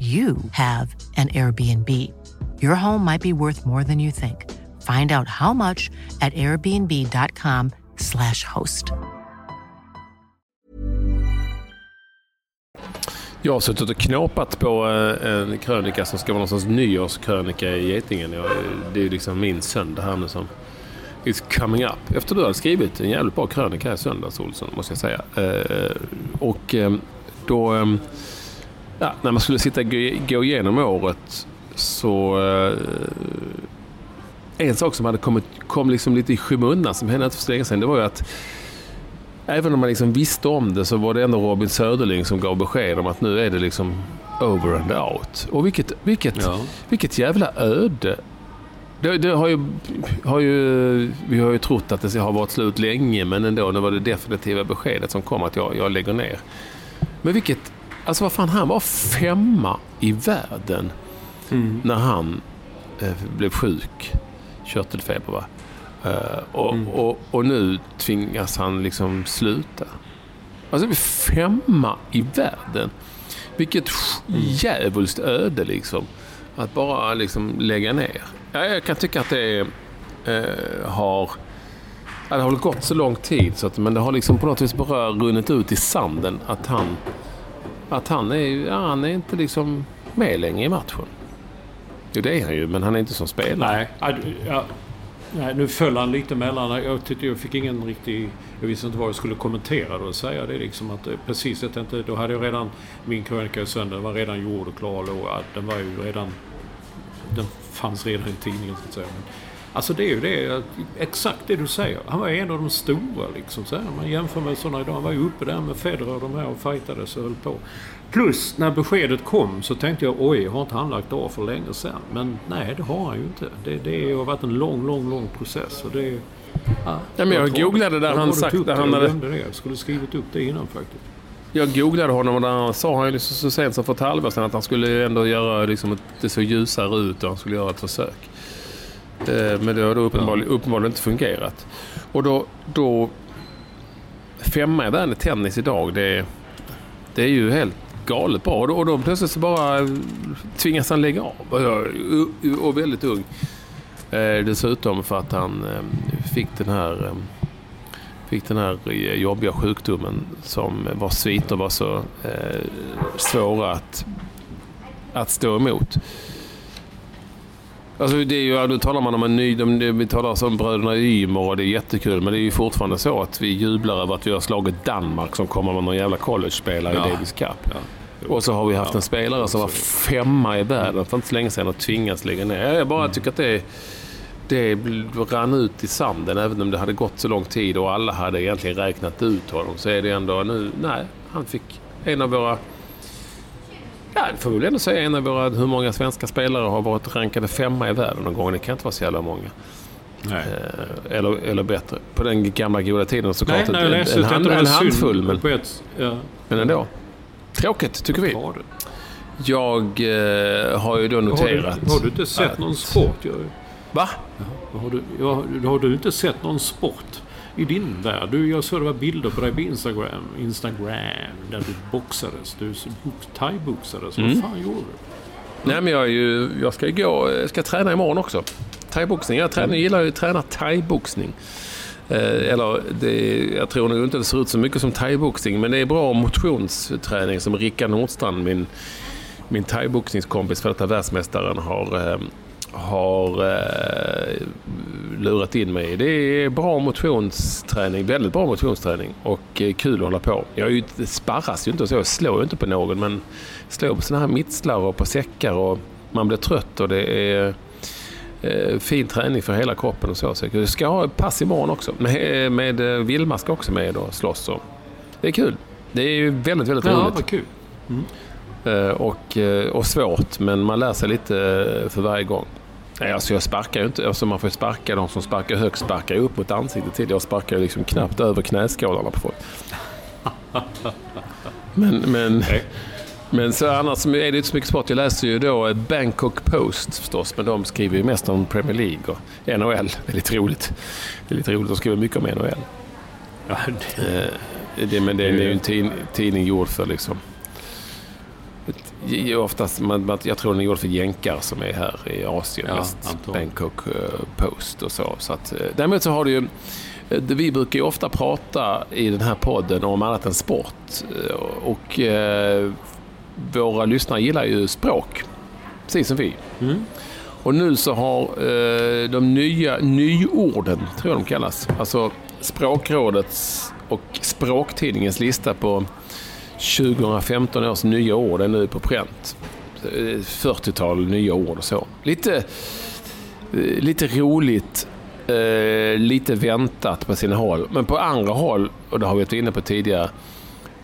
you have an Airbnb. Your home might be worth more than you think. Find out how much at airbnb.com/slash host. Jag har suttit och knåpat på eh, en krönika som ska vara någon sorts nyårskrönika i Getingen. Jag, det är liksom min söndag här nu som is coming up. Efter du hade skrivit en jävligt bra krönika i söndags, Olsson, måste jag säga. Eh, och eh, då... Ja, när man skulle sitta gå, gå igenom året så... Eh, en sak som hade kommit, kom liksom lite i skymundan som hände inte för så länge sedan, det var ju att Även om man liksom visste om det så var det ändå Robin Söderling som gav besked om att nu är det liksom over and out. Och vilket, vilket, Ja. vilket jävla öde. Det, det har ju, har ju, vi har ju trott att det har varit slut länge men ändå, nu var det definitiva beskedet som kom att jag, jag lägger ner. Men vilket, alltså vad fan, han var femma i världen Mm. när han eh, blev sjuk. Körtelfeber va? Eh, och, Mm. och, och nu tvingas han liksom sluta. Alltså är femma i världen. Vilket Mm. djävulskt öde liksom. Att bara liksom lägga ner. Ja, jag kan tycka att det eh, har... Det har gått så lång tid så att, men det har liksom på något vis bara runnit ut i sanden att han... Att han är, ja, han är inte liksom med längre i matchen. Jo, det är han ju, men han är inte som spelare. Nej, ja, nej, nu föll han lite mellan. Jag tyckte jag fick ingen riktig... Jag visste inte vad jag skulle kommentera då och säga det liksom att eh, precis jag tänkte, Då hade jag redan... Min krönika i söndag var redan gjord och klar och ja, den var ju redan... Den fanns redan i tidningen så att säga. Men, alltså det är ju det, exakt det du säger. Han var en av de stora liksom. Så här, man jämför med sådana idag. Han var ju uppe där med Federer och de här och fightades och höll på. Plus när beskedet kom så tänkte jag oj, har inte han lagt av för länge sedan? Men nej, det har han ju inte. Det, det har varit en lång, lång, lång process. Och det, ja, men jag googlade där jag han sagt- där han hade- det. Jag skulle skrivit upp det innan faktiskt. Jag googlade honom och där han sa han ju så, så sent som för ett halvår sedan att han skulle ändå göra liksom ett, det så ljusare ut och han skulle göra ett försök. Eh, men det har då uppenbarligen, uppenbarligen inte fungerat. Och då, då femma i världen i tennis idag, det, det är ju helt galet bra. Och då, och då plötsligt så bara tvingas han lägga av. Och, väldigt ung. Eh, dessutom för att han eh, fick den här fick den här jobbiga sjukdomen som vars sviter var så eh, svåra att, att stå emot. Alltså det är ju, nu talar man om en ny, de, vi talar alltså om bröderna Ymer och det är jättekul men det är ju fortfarande så att vi jublar över att vi har slagit Danmark som kommer med någon jävla college-spelare Ja. i Davis Cup. Ja. Och så har vi haft en spelare som var femma i världen för inte så länge sedan och tvingats lägga ner. Jag bara tycker att det, det rann ut i sanden. Även om det hade gått så lång tid och alla hade egentligen räknat ut honom så är det ändå nu... Nej, han fick en av våra... Ja, det får vi väl ändå säga en av våra... Hur många svenska spelare har varit rankade femma i världen någon gång? Det kan inte vara så jävla många. Nej. Eh, Eller, eller bättre. På den gamla goda tiden såklart. Nej, nej, en, nej, en, så jag hand, en handfull, men, ett, ja, men ändå. Tråkigt, tycker vi. Jag eh, har ju då Har noterat... du, har du inte sett att- någon sport? Jag, Va? har, du, ja, har du inte sett någon sport i din värld? Du, jag såg det var bilder på dig på Instagram, Instagram där du boxades. Du box- thai-boxades. Mm. Vad fan gjorde du? Nej, men jag, är ju, jag ska gå, jag ska träna imorgon också. Thaiboxning. Jag, tränar, jag gillar ju att träna thaiboxning. Eh, eller det, jag tror nog inte det ser ut så mycket som thaiboxning, men det är bra motionsträning som Rickard Nordstrand, min, min thaiboxningskompis, för detta världsmästaren, har, eh, har eh, lurat in mig i. Det är bra motionsträning, väldigt bra motionsträning och eh, kul att hålla på. Jag är ju, sparras ju inte och så, jag slår ju inte på någon, men slår på sådana här mittslar och på säckar och man blir trött och det är eh, fin träning för hela kroppen och så. så jag ska ha pass imorgon också. Med, med eh, Vilma ska också med och slåss. Och det är kul. Det är ju väldigt, väldigt Ja, roligt. vad kul. Eh, och, eh, och svårt, men man lär sig lite eh, för varje gång. Nej, alltså jag sparkar ju inte. Alltså man får sparka. De som sparkar högt sparkar upp mot ansiktet till. Jag sparkar liksom knappt över knäskålarna på folk. Men, men, Nej. men så annars är det inte så mycket sport. Jag läser ju då Bangkok Post förstås, men de skriver ju mest om Premier League och NHL. Det är lite roligt. Det är lite roligt. De skriver mycket om NHL. Ja, det, Eh, det, men det, det är ju en tid, tidning gjord för liksom... Oftast, man, jag tror den är gjord för jänkar som är här i Asien Ja, mest. antagligen. Bangkok eh, Post och så. så att, eh, däremot så har du ju... eh, Vi brukar ju ofta prata i den här podden om annat än sport. Och våra lyssnare gillar ju språk. Precis som vi. Mm. Och nu så har de nya nyorden, tror jag de kallas, alltså Språkrådets och Språktidningens lista på 2015 års nya ord är nu på pränt. Eh, 40-tal nya ord och så. Lite, eh, lite roligt, eh, lite väntat på sina håll. Men på andra håll, och det har vi varit inne på tidigare,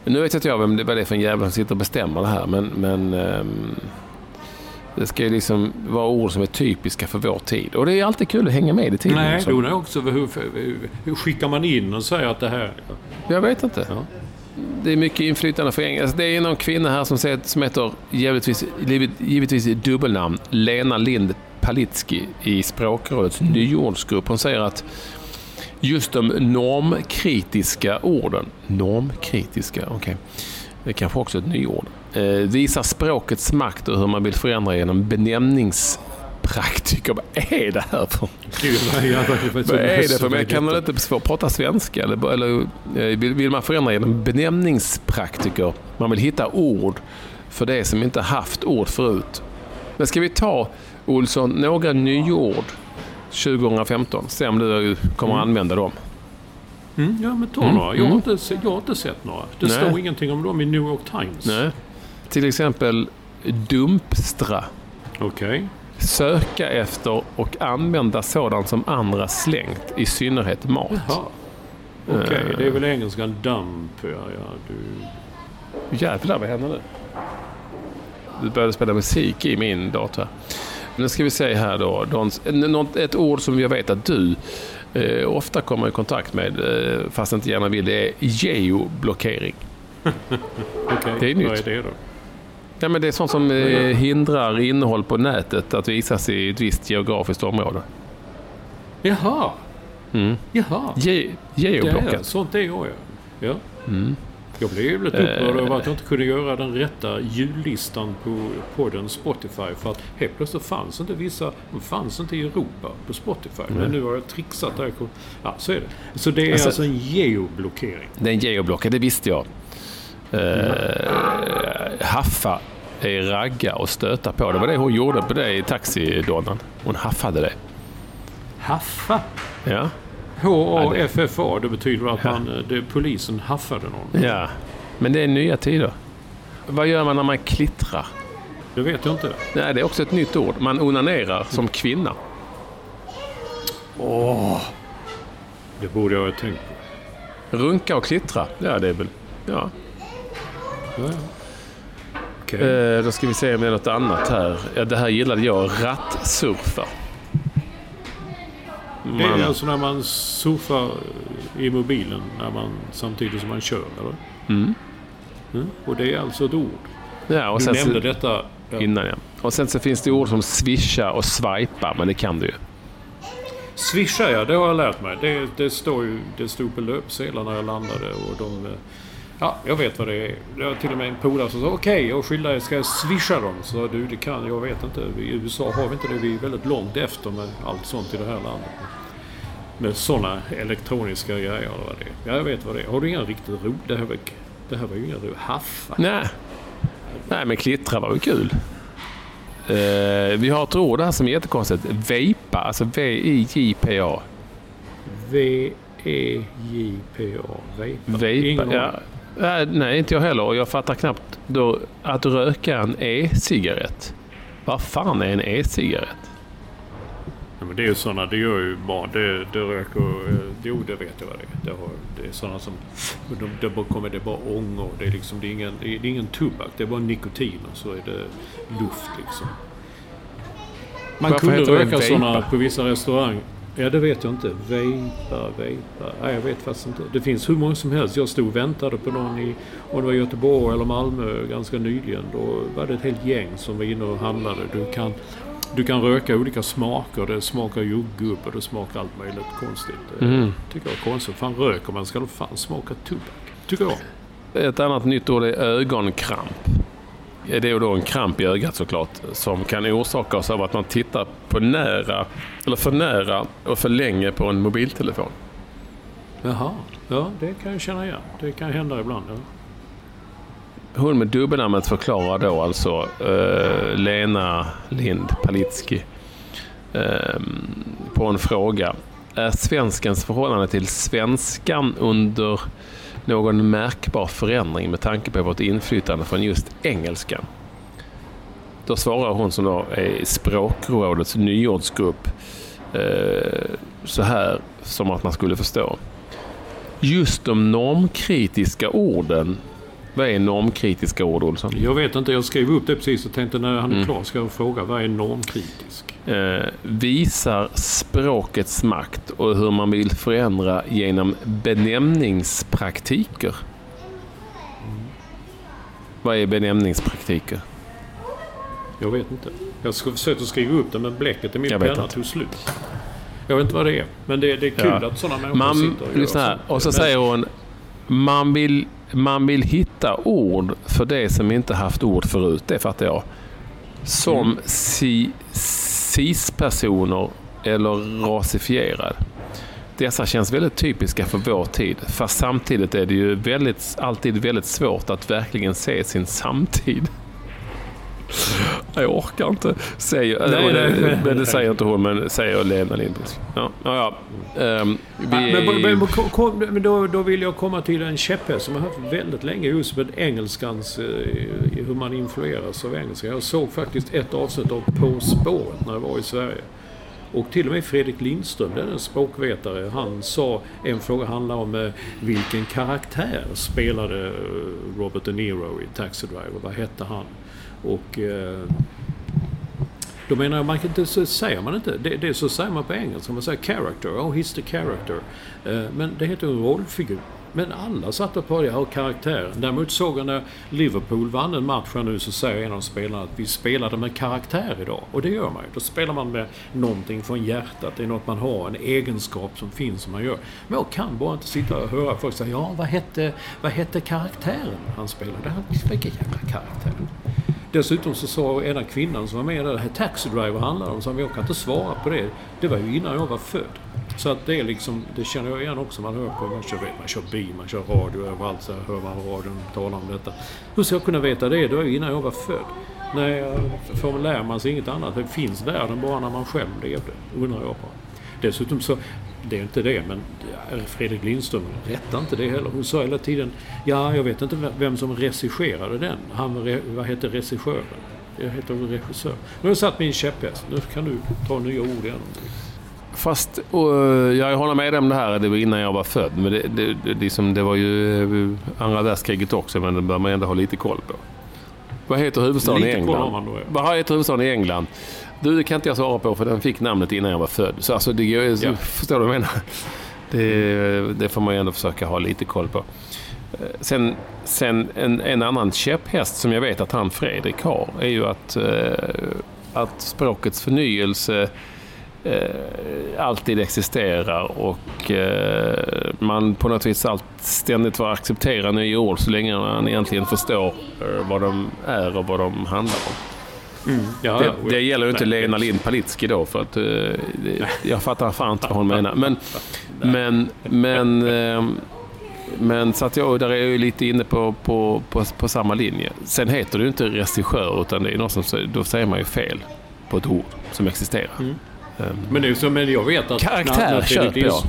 nu vet inte jag vem det, vad det är för en jävel som sitter och bestämmer det här, men, men ehm, det ska ju liksom vara ord som är typiska för vår tid. Och det är alltid kul att hänga med i tidningen. nej, så. då är också hur, hur, hur skickar man in och säger att det här... Jag vet inte. Ja. Det är mycket inflytande för engelska. Alltså, det är någon kvinna här som, säger, som heter, givetvis, givetvis i dubbelnamn, Lena Lind Palitski i Språkrådets nyordsgrupp. Hon säger att just de normkritiska orden, normkritiska, okej, det är kanske också ett nyord, eh, visar språkets makt och hur man vill förändra genom benämnings benämningspraktiker. Vad är det här för vad är det för men Kan man inte få prata svenska? Eller, eller eh, vill, man förändra genom benämningspraktiker? Man vill hitta ord för det som inte haft ord förut. Men ska vi ta, Olsson, några nyord 2015? Se om du kommer att använda dem. Mm, ja, men ta Mm, några. Jag har, mm. inte, jag har inte sett några. Det Nej. står ingenting om dem i New York Times. Nej. Till exempel dumpstra. Okej. Söka efter och använda sådant som andra slängt, i synnerhet mat. Okej, Eh. det är väl engelskan dump. Ja, ja, du... Jävlar, vad händer nu? Du började spela musik i min dator. Nu ska vi se här då. Något- Ett ord som jag vet att du eh, ofta kommer i kontakt med, eh, fast inte gärna vill, det är geoblockering. Okej, Det är nytt. vad är det då? Ja, men det är sånt som eh, hindrar innehåll på nätet att visas i ett visst geografiskt område. Jaha, Mm. jaha. Ge- Det är, geoblockat. sånt är jag ja. ja. Mm. Jag blev lite upprörd över att jag inte kunde göra den rätta jullistan på podden Spotify. För att helt plötsligt fanns inte vissa, de fanns inte i Europa på Spotify. Men nu har jag trixat där. Ja, så är det. Så det är Alltså- alltså, en geoblockering. Det är en geoblockad, det visste jag. Eh, haffa är ragga och stöta på. Det var det hon gjorde på det i taxidonnan. Hon haffade det. Haffa? Ja. H-A-F-F-A. Det betyder att man, det, polisen haffade någon. ja. Men det är nya tider. vad gör man när man klittrar? Det vet jag inte. Nej, det är också ett nytt ord. Man onanerar som kvinna. Det borde jag ha tänkt på. Runka och klittra. Ja, det är väl... Ja. Ja, ja. Okej. Eh, då ska vi se om det är något annat här. Ja, det här gillade jag. Rattsurfa. Det är Man, alltså när man surfar i mobilen när man, samtidigt som man kör, eller? mm. Mm. Och det är alltså ett ord. ja, och Du sen nämnde så, detta. Ja. innan ja. Och sen så finns det ord som swisha och swipa, men det kan du ju. Swisha ja, det har jag lärt mig. Det, det, står ju, det stod på löpsedlar när jag landade och de... Ja, jag vet vad det är. Det var till och med en polare som sa okej, jag skyller ska jag swisha dem? Så du, det kan, jag vet inte. I USA har vi inte det. Vi är väldigt långt efter med allt sånt i det här landet. Med sådana elektroniska grejer eller vad det är. Ja, jag vet vad det är. Har du inga riktigt ro? Det här var, det här var ju inga ro. Haffa. Nej. Nej, men klittra var ju kul. Eh, vi har ett ord här som är jättekonstigt. Vejpa, alltså V-I-J-P-A. V-E-J-P-A. Vejpa. Vejpa, Ingen ja. Aning. Nej, inte jag heller. Och jag fattar knappt då att röka en e-cigarett. Vad fan är en e-cigarett? Ja, men det är ju sådana, det gör ju barn. Det, det röker... eh, Jo, det vet jag vad det är. Det, har, det är sådana som... De, det kommer det är bara ångor. Det är liksom, det är ingen, det är ingen tobak. Det är bara nikotin och så är det luft liksom. Man Varför kunde röka sådana på vissa restauranger. Ja, det vet jag inte. Vejpa, vejpa. Nej, jag vet faktiskt inte. Det finns hur många som helst. Jag stod och väntade på någon i, om det var Göteborg eller Malmö ganska nyligen. Då var det ett helt gäng som var inne och handlade. Du kan, du kan röka olika smaker. Det smakar jordgubb och det smakar allt möjligt konstigt. Mm. tycker jag är konstigt. Fan röker man ska det fan smaka tobak. Tycker jag. Ett annat nytt ord är ögonkramp. Det är då en kramp i ögat såklart som kan orsakas av att man tittar på nära, eller för nära och för länge på en mobiltelefon. Jaha. Ja, det kan jag känna igen. Det kan hända ibland. Ja. Hon med dubbelnamnet förklarar då alltså eh, Lena Lind Palitski eh, på en fråga. Är svenskens förhållande till svenskan under någon märkbar förändring med tanke på vårt inflytande från just engelskan? Då svarar hon som då är i språkrådets nyordsgrupp eh, så här som att man skulle förstå. Just de normkritiska orden vad är normkritiska ord, Olsson? Jag vet inte, jag skrev upp det precis och tänkte när han är Mm. klar ska jag fråga vad är normkritisk? Eh, visar språkets makt och hur man vill förändra genom benämningspraktiker. Vad är benämningspraktiker? Jag vet inte. Jag ska försöka skriva upp det men bläcket i min penna tog slut. Jag vet inte vad det är. Men det, det är kul Ja. att sådana människor Man, sitter och lyssna här. Och så Men- säger hon man vill, man vill hitta ord för det som inte haft ord förut. Det fattar jag. Som Mm. si, cis-personer eller rasifierad. Dessa känns väldigt typiska för vår tid. Fast samtidigt är det ju väldigt, alltid väldigt svårt att verkligen se sin samtid. Jag orkar inte. Säger, Nej, nej, nej. men det säger inte hon, men säger Lena Lindqvist. Ja, ja, ja. Ehm, vi men, men, kom- men då, då vill jag komma till en käpphäst som jag har haft väldigt länge just med engelskans, eh, hur man influeras av engelska. Jag såg faktiskt ett avsnitt av På spåret när jag var i Sverige. Och till och med Fredrik Lindström, den språkvetare, han sa, en fråga handlar om eh, vilken karaktär spelade eh, Robert De Niro i Taxi Driver, vad hette han? Och eh, då menar jag, man kan inte, så säger man inte. Det, det så säger man på engelska. Man säger character. Oh, he's the character. Eh, men det heter en rollfigur. Men alla satt och pratade om karaktären. Däremot såg jag när Liverpool vann en match här nu så säger en av spelarna att vi spelade med karaktär idag. Och det gör man ju. Då spelar man med någonting från hjärtat. Det är något man har, en egenskap som finns som man gör. Men jag kan bara inte sitta och höra folk säga ja, vad hette, vad hette karaktären han spelade? Han- Vilken jävla karaktär? Dessutom så sa ena kvinnan som var med där, här Taxi Driver handlar om, så jag kan inte svara på det. Det var ju innan jag var född. Så att det är liksom, det känner jag igen också. Man hör på, man kör, man kör bil, man kör radio överallt så hör man radion tala om detta. Hur ska jag kunna veta det? Det var ju innan jag var född. Nej, för lär man sig inget annat. Det finns världen bara när man själv levde, undrar jag bara. Dessutom så, det är inte det, men Fredrik Lindström rättar inte det heller. Hon sa hela tiden, ja, jag vet inte vem som regisserade den. Han, vad heter regissören? Jag heter regissör. Nu har jag satt min käpphäst. Nu kan du ta nya ord igen. Fast och, jag håller med om det här, det var innan jag var född. Men det, det, det, liksom, det var ju eh, andra världskriget också, men det bör man ändå ha lite koll på. Vad heter huvudstaden lite i England? Då, ja. Vad heter huvudstaden i England? Du, det kan inte jag svara på för den fick namnet innan jag var född. Så alltså, det, ja. Förstår du vad jag menar? Det, det får man ju ändå försöka ha lite koll på. Eh, sen, sen en, en, annan käpphäst som jag vet att han Fredrik har är ju att, eh, att språkets förnyelse eh, alltid existerar och man på något vis allt, ständigt får acceptera nya ord så länge man egentligen förstår vad de är och vad de handlar om. Mm. Ja, det, det gäller ju inte Lena Lind Palitski då för att eh, jag fattar fan inte vad hon menar. Men, men, men, ehm, men så att jag där är jag lite inne på, på, på, på, samma linje. Sen heter det ju inte regissör utan det är något som, då säger man ju fel på ett ord som existerar. Mm. Um, men, nu, så, men jag vet att... Karaktär köper jag.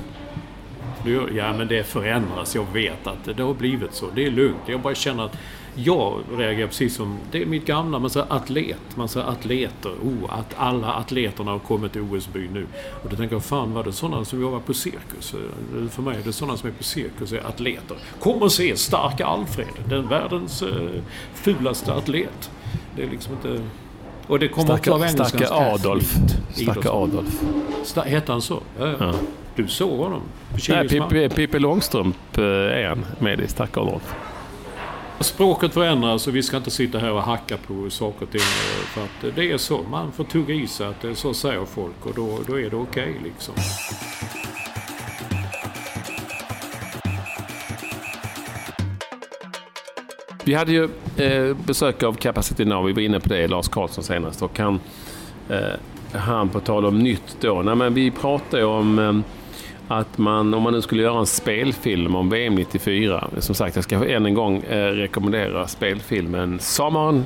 Ja, men det förändras. Jag vet att det har blivit så. Det är lugnt. Jag bara känner att jag reagerar precis som, det är mitt gamla, man säger atlet, man säger atleter. Oh, att alla atleterna har kommit till OS-byn nu. Och då tänker jag, fan var det sådana som jobbar på cirkus? För mig är det sådana som är på cirkus är atleter. Kom och se Starka Alfred, den världens uh, fulaste atlet. Det är liksom inte... Och det kommer Starka, också av Starka Adolf. Starka Adolf. Sta, hette han så? Ja, ja. Du såg honom? Nej, Pippi Långstrump eh, är en med i Starka Adolf. Språket förändras och vi ska inte sitta här och hacka på saker och ting. Eh, för att det är så. Man får tugga i sig att det är så säger folk och då, då är det okej okay, liksom. Vi hade ju eh, besök av Capacity Now, vi var inne på det, Lars Karlsson senast. Och han, eh, han på tal om nytt då, nej, men vi pratade ju om eh, att man, om man nu skulle göra en spelfilm om VM 94, som sagt jag ska än en gång eh, rekommendera spelfilmen Sommaren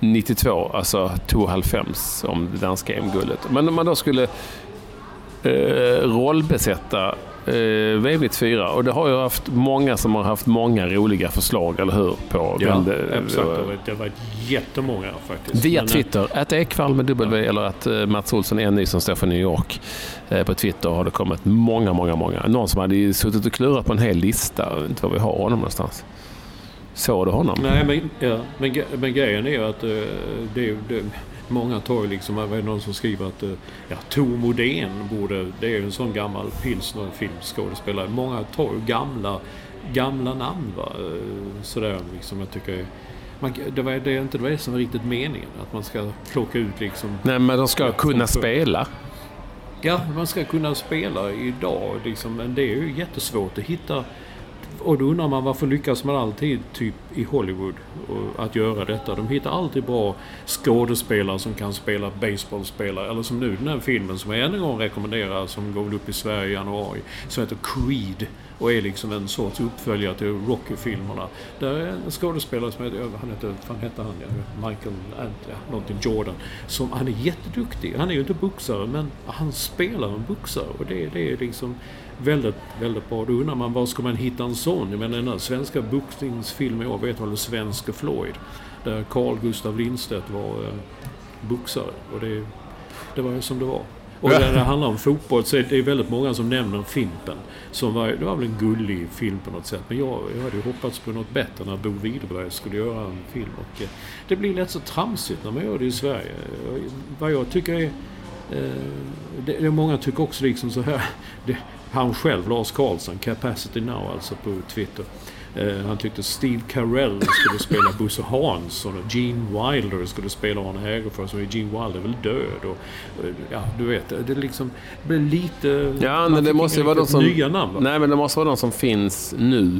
92, alltså 2,5 om det danska EM-guldet. Men om man då skulle eh, rollbesätta eh, VM 94 och det har ju haft många som har haft många roliga förslag, eller hur? På ja, det, exakt. Det har varit jättemånga faktiskt. Via Men, eh, Twitter, att Ekvall med W ja. eller att eh, Mats Olsson ny som står för New York. Eh, på Twitter har det kommit många, många, många. Någon som hade suttit och klurat på en hel lista, inte var vi har honom någonstans. Såg du honom? Nej, men, ja, men, men grejen är att det, det Många tar ju liksom, det är någon som skriver att ja, Tor Modén borde, det är ju en sån gammal pilsner filmskådespelare. Många tar ju gamla, gamla namn va. Sådär liksom, jag tycker man, det, var, det är inte det som är riktigt meningen. Att man ska plocka ut liksom... Nej, men de ska kunna spela. Ja, man ska kunna spela idag liksom, men det är ju jättesvårt att hitta och då undrar man varför lyckas man alltid typ i Hollywood att göra detta? De hittar alltid bra skådespelare som kan spela baseballspelare. Eller som nu den här filmen som jag än en gång rekommenderar som går upp i Sverige i januari. Som heter Creed och är liksom en sorts uppföljare till Rocky-filmerna. Där är en skådespelare som heter, han heter, vad heter han? Michael, ja, någonting Jordan. Som, han är jätteduktig. Han är ju inte boxare men han spelar en boxare och det, det är liksom väldigt, väldigt bra. Då undrar man var ska man hitta en sån? Jag menar den här svenska boxningsfilmen jag vet väl Svenske Floyd. Där Carl Gustav Lindstedt var eh, boxare. Och det, det var ju som det var. Och när det handlar om fotboll så är det väldigt många som nämner Fimpen. Som var, det var väl en gullig film på något sätt. Men jag, jag hade ju hoppats på något bättre när Bo Widerberg skulle göra en film. Och, eh, det blir lätt så tramsigt när man gör det i Sverige. Vad jag tycker är... Eh, det, det, många tycker också liksom så här. Det, han själv, Lars Karlsson, Capacity Now alltså på Twitter. Eh, han tyckte Steve Carell skulle spela Bosse Hansson och Gene Wilder skulle spela Arne Hägerfors. Och Gene Wilder är väl död. Och, eh, ja, du vet, det liksom blir lite... Ja, men det måste vara de som... Nya namn, va? Nej, men det måste vara de som finns nu. Uh,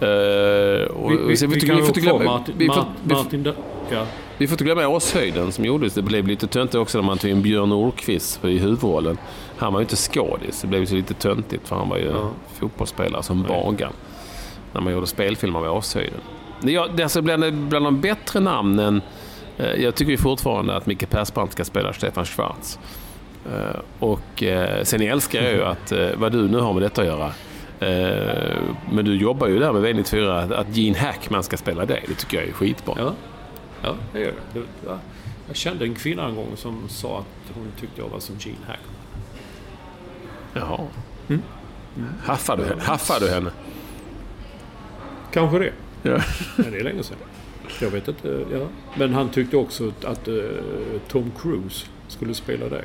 vi, vi, vi, vi, kan ju glömma... Martin, vi, får, Martin, ja. vi får inte glömma Åshöjden som gjordes. Det blev lite töntigt också när man tog in Björn Nordqvist i huvudrollen. Han var ju inte skådis. Det blev ju lite töntigt för han var ju ja. fotbollsspelare som Bagan när man gjorde spelfilmer med Åshöjden. Det, alltså bland, bland de bättre namnen, eh, jag tycker ju fortfarande att Micke Persbrandt ska spela Stefan Schwarz. Eh, och eh, sen älskar jag ju att, vad du nu har med detta att göra, men du jobbar ju där med V94, att, att Gene Hackman ska spela dig. Det tycker jag är skitbra. Ja, ja det gör det. det ja. Jag kände en kvinna en gång som sa att hon tyckte jag var som Gene Hackman. Jaha. Mm. Haffar, du, haffar du henne? Kanske det. Ja. Men det är länge sedan. Jag vet inte. Ja. Men han tyckte också att, uh, Tom Cruise skulle spela dig.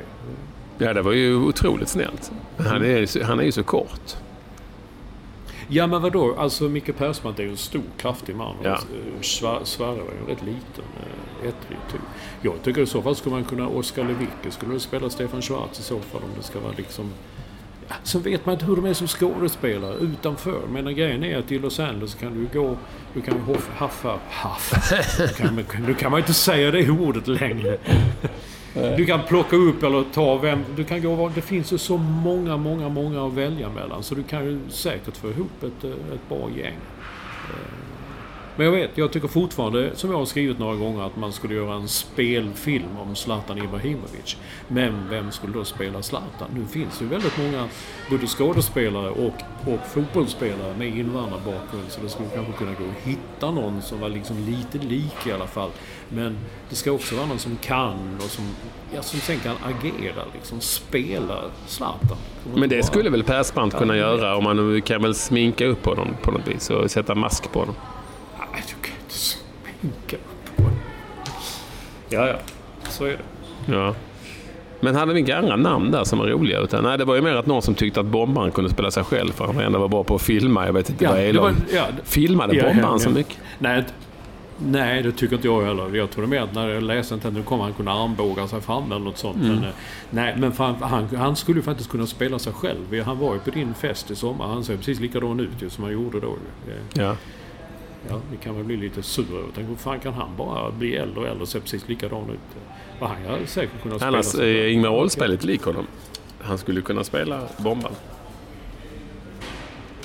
Ja, det var ju otroligt snällt. Han är, han är ju så kort. Ja, men vadå? Alltså Micke Persbrandt är ju en stor, kraftig man. Ja. Och Svar- Sverre var ju rätt liten. eh, Ettrig typ. Jag tycker i så fall skulle man kunna... Oskar Lewicki skulle du spela Stefan Schwarz i så fall om det ska vara liksom... Så vet man inte hur de är som skådespelare utanför. Men grejen är att i Los Angeles kan du gå... Du kan ju haffa... Haff. Nu kan, kan man inte säga det ordet längre. Du kan plocka upp eller ta vem... Du kan gå Det finns ju så många, många, många att välja mellan. Så du kan ju säkert få ihop ett, eh, ett bra gäng. Men jag vet, jag tycker fortfarande, som jag har skrivit några gånger, att man skulle göra en spelfilm om Zlatan Ibrahimovic. Men vem skulle då spela Zlatan? Nu finns det ju väldigt många, både skådespelare och, och fotbollsspelare med invandrarbakgrund. Så det skulle kanske kunna gå att hitta någon som var liksom lite lik i alla fall. Men det ska också vara någon som kan och som, ja, som sen kan agera, liksom spela Zlatan. Men det skulle väl Persbrandt kunna göra om man kan väl sminka upp honom på något vis och sätta mask på honom. Nej, du kan inte sminka upp på. Ja, ja. Så är det. Ja. Men hade vi inga andra namn där som var roliga? Utan, nej, det var ju mer att någon som tyckte att bombaren kunde spela sig själv för han ändå var bra på att filma. Jag vet inte Ja, vad Elon... var- ja, Filmade Ja, bombaren ja, så mycket? Nej, nej, det tycker inte jag heller. Jag trodde mer att när jag läste inte nu kommer han kunna armbåga sig fram eller något sånt. Mm. Men, eh, nej, men fan, han, han skulle ju faktiskt kunna spela sig själv. Han var ju på din fest i sommar. Han ser precis likadan ut ju, som han gjorde då. Ja. Ja, vi kan väl bli lite sura. Jag tänker, hur fan kan han bara bli äldre och äldre och se precis likadan ut? Och han hade säkert kunnat spela Annars är själv. Ingmar Oldsberg lite lik honom. Han skulle kunna spela bombaren.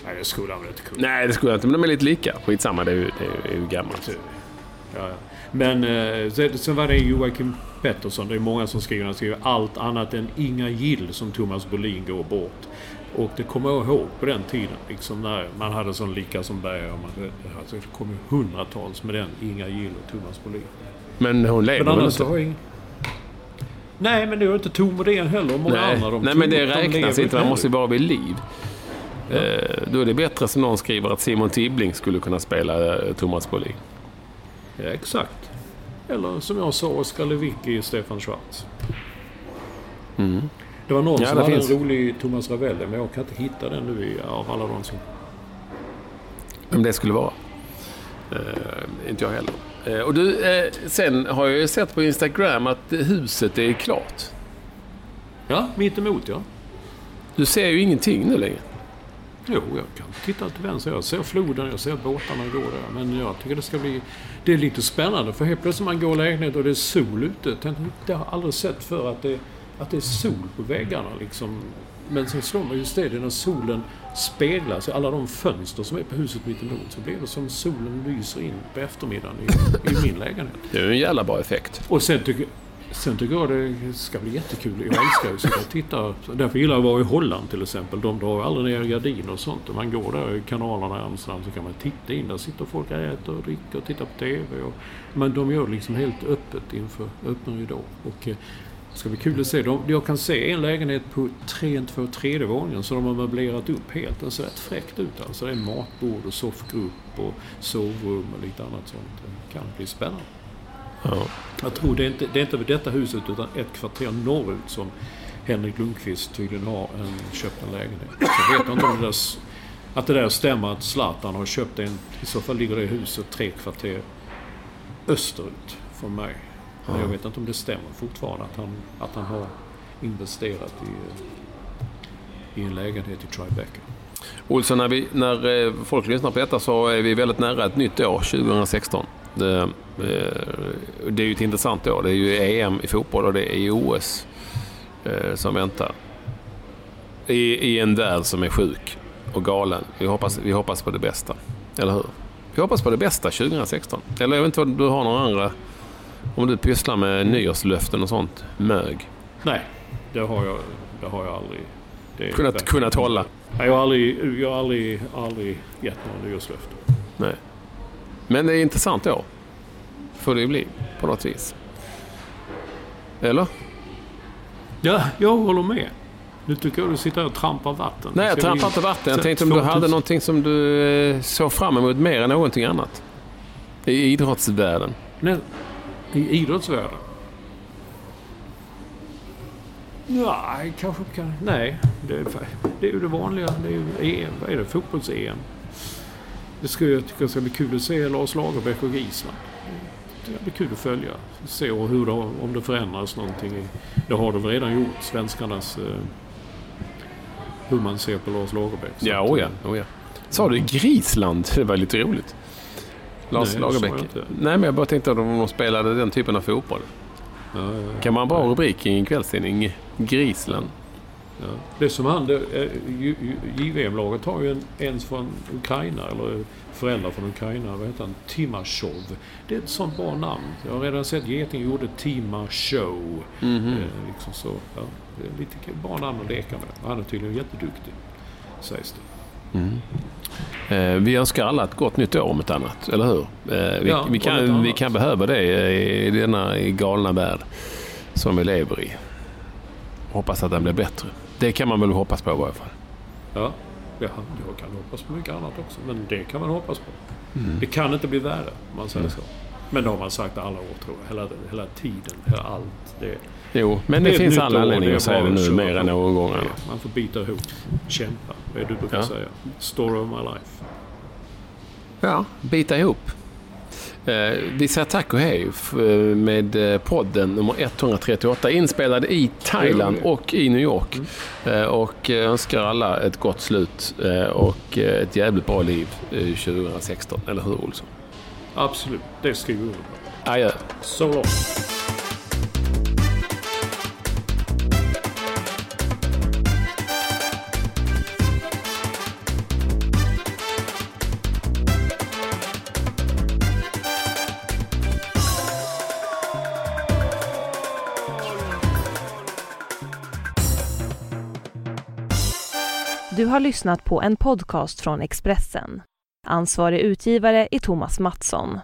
Nej, det skulle han väl inte kunna. Nej, det skulle jag inte, men de är lite lika. Skitsamma, det är ju, det är ju gammalt. Ja, ja. Men eh, sen var det Joakim Pettersson. Det är många som skriver, han skriver allt annat än Inga Gill som Thomas Bolin går bort. Och det kommer jag ihåg på den tiden. Liksom när man hade sån lika som Berg. Man, alltså, det kom ju hundratals med den Inga Gill och Thomas Bolin. Men hon lever Men väl inte? har jag. Nej, men det är inte Tom Modén heller. och Många Nej, andra. De nej men det räknas inte. Man måste ju bara vid liv. Eh, då är det bättre som någon skriver att Simon Tibbling skulle kunna spela eh, Thomas Brolin. Ja, exakt. Eller som jag sa, Oskar Lewicki och Stefan Schwarz. Det var någon. Ja, som hade finns. en rolig Thomas Ravelli, men jag kan inte hitta den nu i, av alla de som... Vem det skulle vara. Eh, inte jag heller. Eh, och du, eh, sen har jag ju sett på Instagram att huset är klart. Ja, mitt emot ja. Du ser ju ingenting nu längre. Jo, jag kan titta till vänster. Jag ser floden, jag ser båtarna gå där. Men jag tycker det ska bli... Det är lite spännande för helt plötsligt man går i lägenhet och det är sol ute. Det har jag aldrig sett för att det, att det är sol på väggarna liksom. Men sen slår man just det, det är när solen speglas i alla de fönster som är på huset mitt emot. Så blir det som solen lyser in på eftermiddagen i, i min lägenhet. Det är en jävla bra effekt. Och sen tycker, sen tycker jag det ska bli jättekul. Jag älskar ju att sitta och titta. Därför gillar jag att vara i Holland till exempel. De drar aldrig ner gardiner och sånt. Man går där i kanalerna i Amsterdam så kan man titta in. Där sitter folk och äter och dricker och tittar på TV. Och, men de gör det liksom helt öppet inför öppen ridå. Och eh, det ska bli kul att se. De, jag kan se en lägenhet på tre, två, tredje våningen så de har möblerat upp helt. Den ser rätt fräckt ut alltså. Det är matbord och soffgrupp och sovrum och lite annat sånt. Det kan bli spännande. Ja. Jag tror det är inte det är inte vid detta huset utan ett kvarter norrut som Henrik Lundqvist tydligen har en, köpt en lägenhet. Så jag vet inte om det där, att det där stämmer att Zlatan har köpt en. I så fall ligger det huset tre kvarter österut från mig. Men jag vet inte om det stämmer fortfarande att han, att han har investerat i, i en lägenhet i Tribeca. Olsson, när, vi, när eh, folk lyssnar på detta så är vi väldigt nära ett nytt år, 2016. Det, eh, det är ju ett intressant år. Det är ju EM i fotboll och det är OS eh, som väntar. I, I en värld som är sjuk och galen. Vi hoppas, vi hoppas på det bästa. Eller hur? Vi hoppas på det bästa 2016. Eller jag vet inte vad du har några andra... Om du pysslar med nyårslöften och sånt. Mög. Nej, det har jag, det har jag aldrig... Det Kunnat, kunnat hålla. Nej, Jag har aldrig, jag har aldrig, aldrig gett några nyårslöften. Nej. Men det är intressant då. Får det ju bli på något vis. Eller? Ja, jag håller med. Nu tycker jag du sitter här och trampar vatten. Nej, jag trampar inte vatten. Jag tänkte om du 2000 hade någonting som du eh, såg fram emot mer än någonting annat. I idrottsvärlden. Nej, I idrottsvärlden? Nej, kanske kan... Nej, det är, det är ju det vanliga. Det är ju EM. Vad är det? Fotbolls-EM. Det ska jag tycka ska bli kul att se Lars Lagerbäck och Island. Det blir kul att följa. Se hur det, om det förändras någonting. Det har det väl redan gjort. Svenskarnas... Eh, hur man ser på Lars Lagerbäck. Så Ja, oh ja, oh ja. Sa du Grisland? Det var lite roligt. Lars Nej, Lagerbäck. Nej, men jag bara tänkte om de spelade den typen av fotboll. Ja, ja, ja. Kan man bra rubrik i en kvällstidning? Grisland. Ja. Det som Ju- JVM-laget har ju en, en från Ukraina, eller föräldrar från Ukraina, vad heter han? Timashov. Det är ett sånt bra namn. Jag har redan sett Geting gjorde Timashow. Mhm. Eh, liksom så. Ja, det är lite bra namn att leka med. Han är tydligen jätteduktig, sägs det. Eh, vi önskar alla ett gott nytt år om ett annat, eller hur? Eh, vi, Ja, vi, kan, vi kan behöva det i denna galna värld som vi lever i. Hoppas att den blir bättre. Det kan man väl hoppas på i varje fall. Ja, ja, jag kan hoppas på mycket annat också, men det kan man hoppas på. Mm. Det kan inte bli värre, om man säger så. Men det har man sagt alla år, tror jag. Hela, hela tiden, hela allt. Det, Jo, men det, ett finns all anledning det att säga det nu mer än någon gång. Man får bita ihop, kämpa. Vad är det du brukar Ja. säga? Story of my life. Ja, bita ihop. Eh, vi säger tack och hej eh, med eh, podden nummer 138 inspelad i Thailand och i New York. Eh, och eh, önskar alla ett gott slut eh, och ett jävligt bra liv eh, 2016. Eller hur Olsson? Absolut, det skriver vi under på. Adjö. Så långt. Har lyssnat på en podcast från Expressen. Ansvarig utgivare är Thomas Mattsson.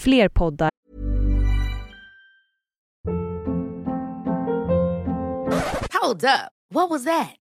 Fler poddar Hold up. What was that?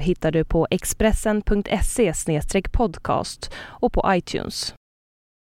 Hittar du på expressen.se podcast och på iTunes.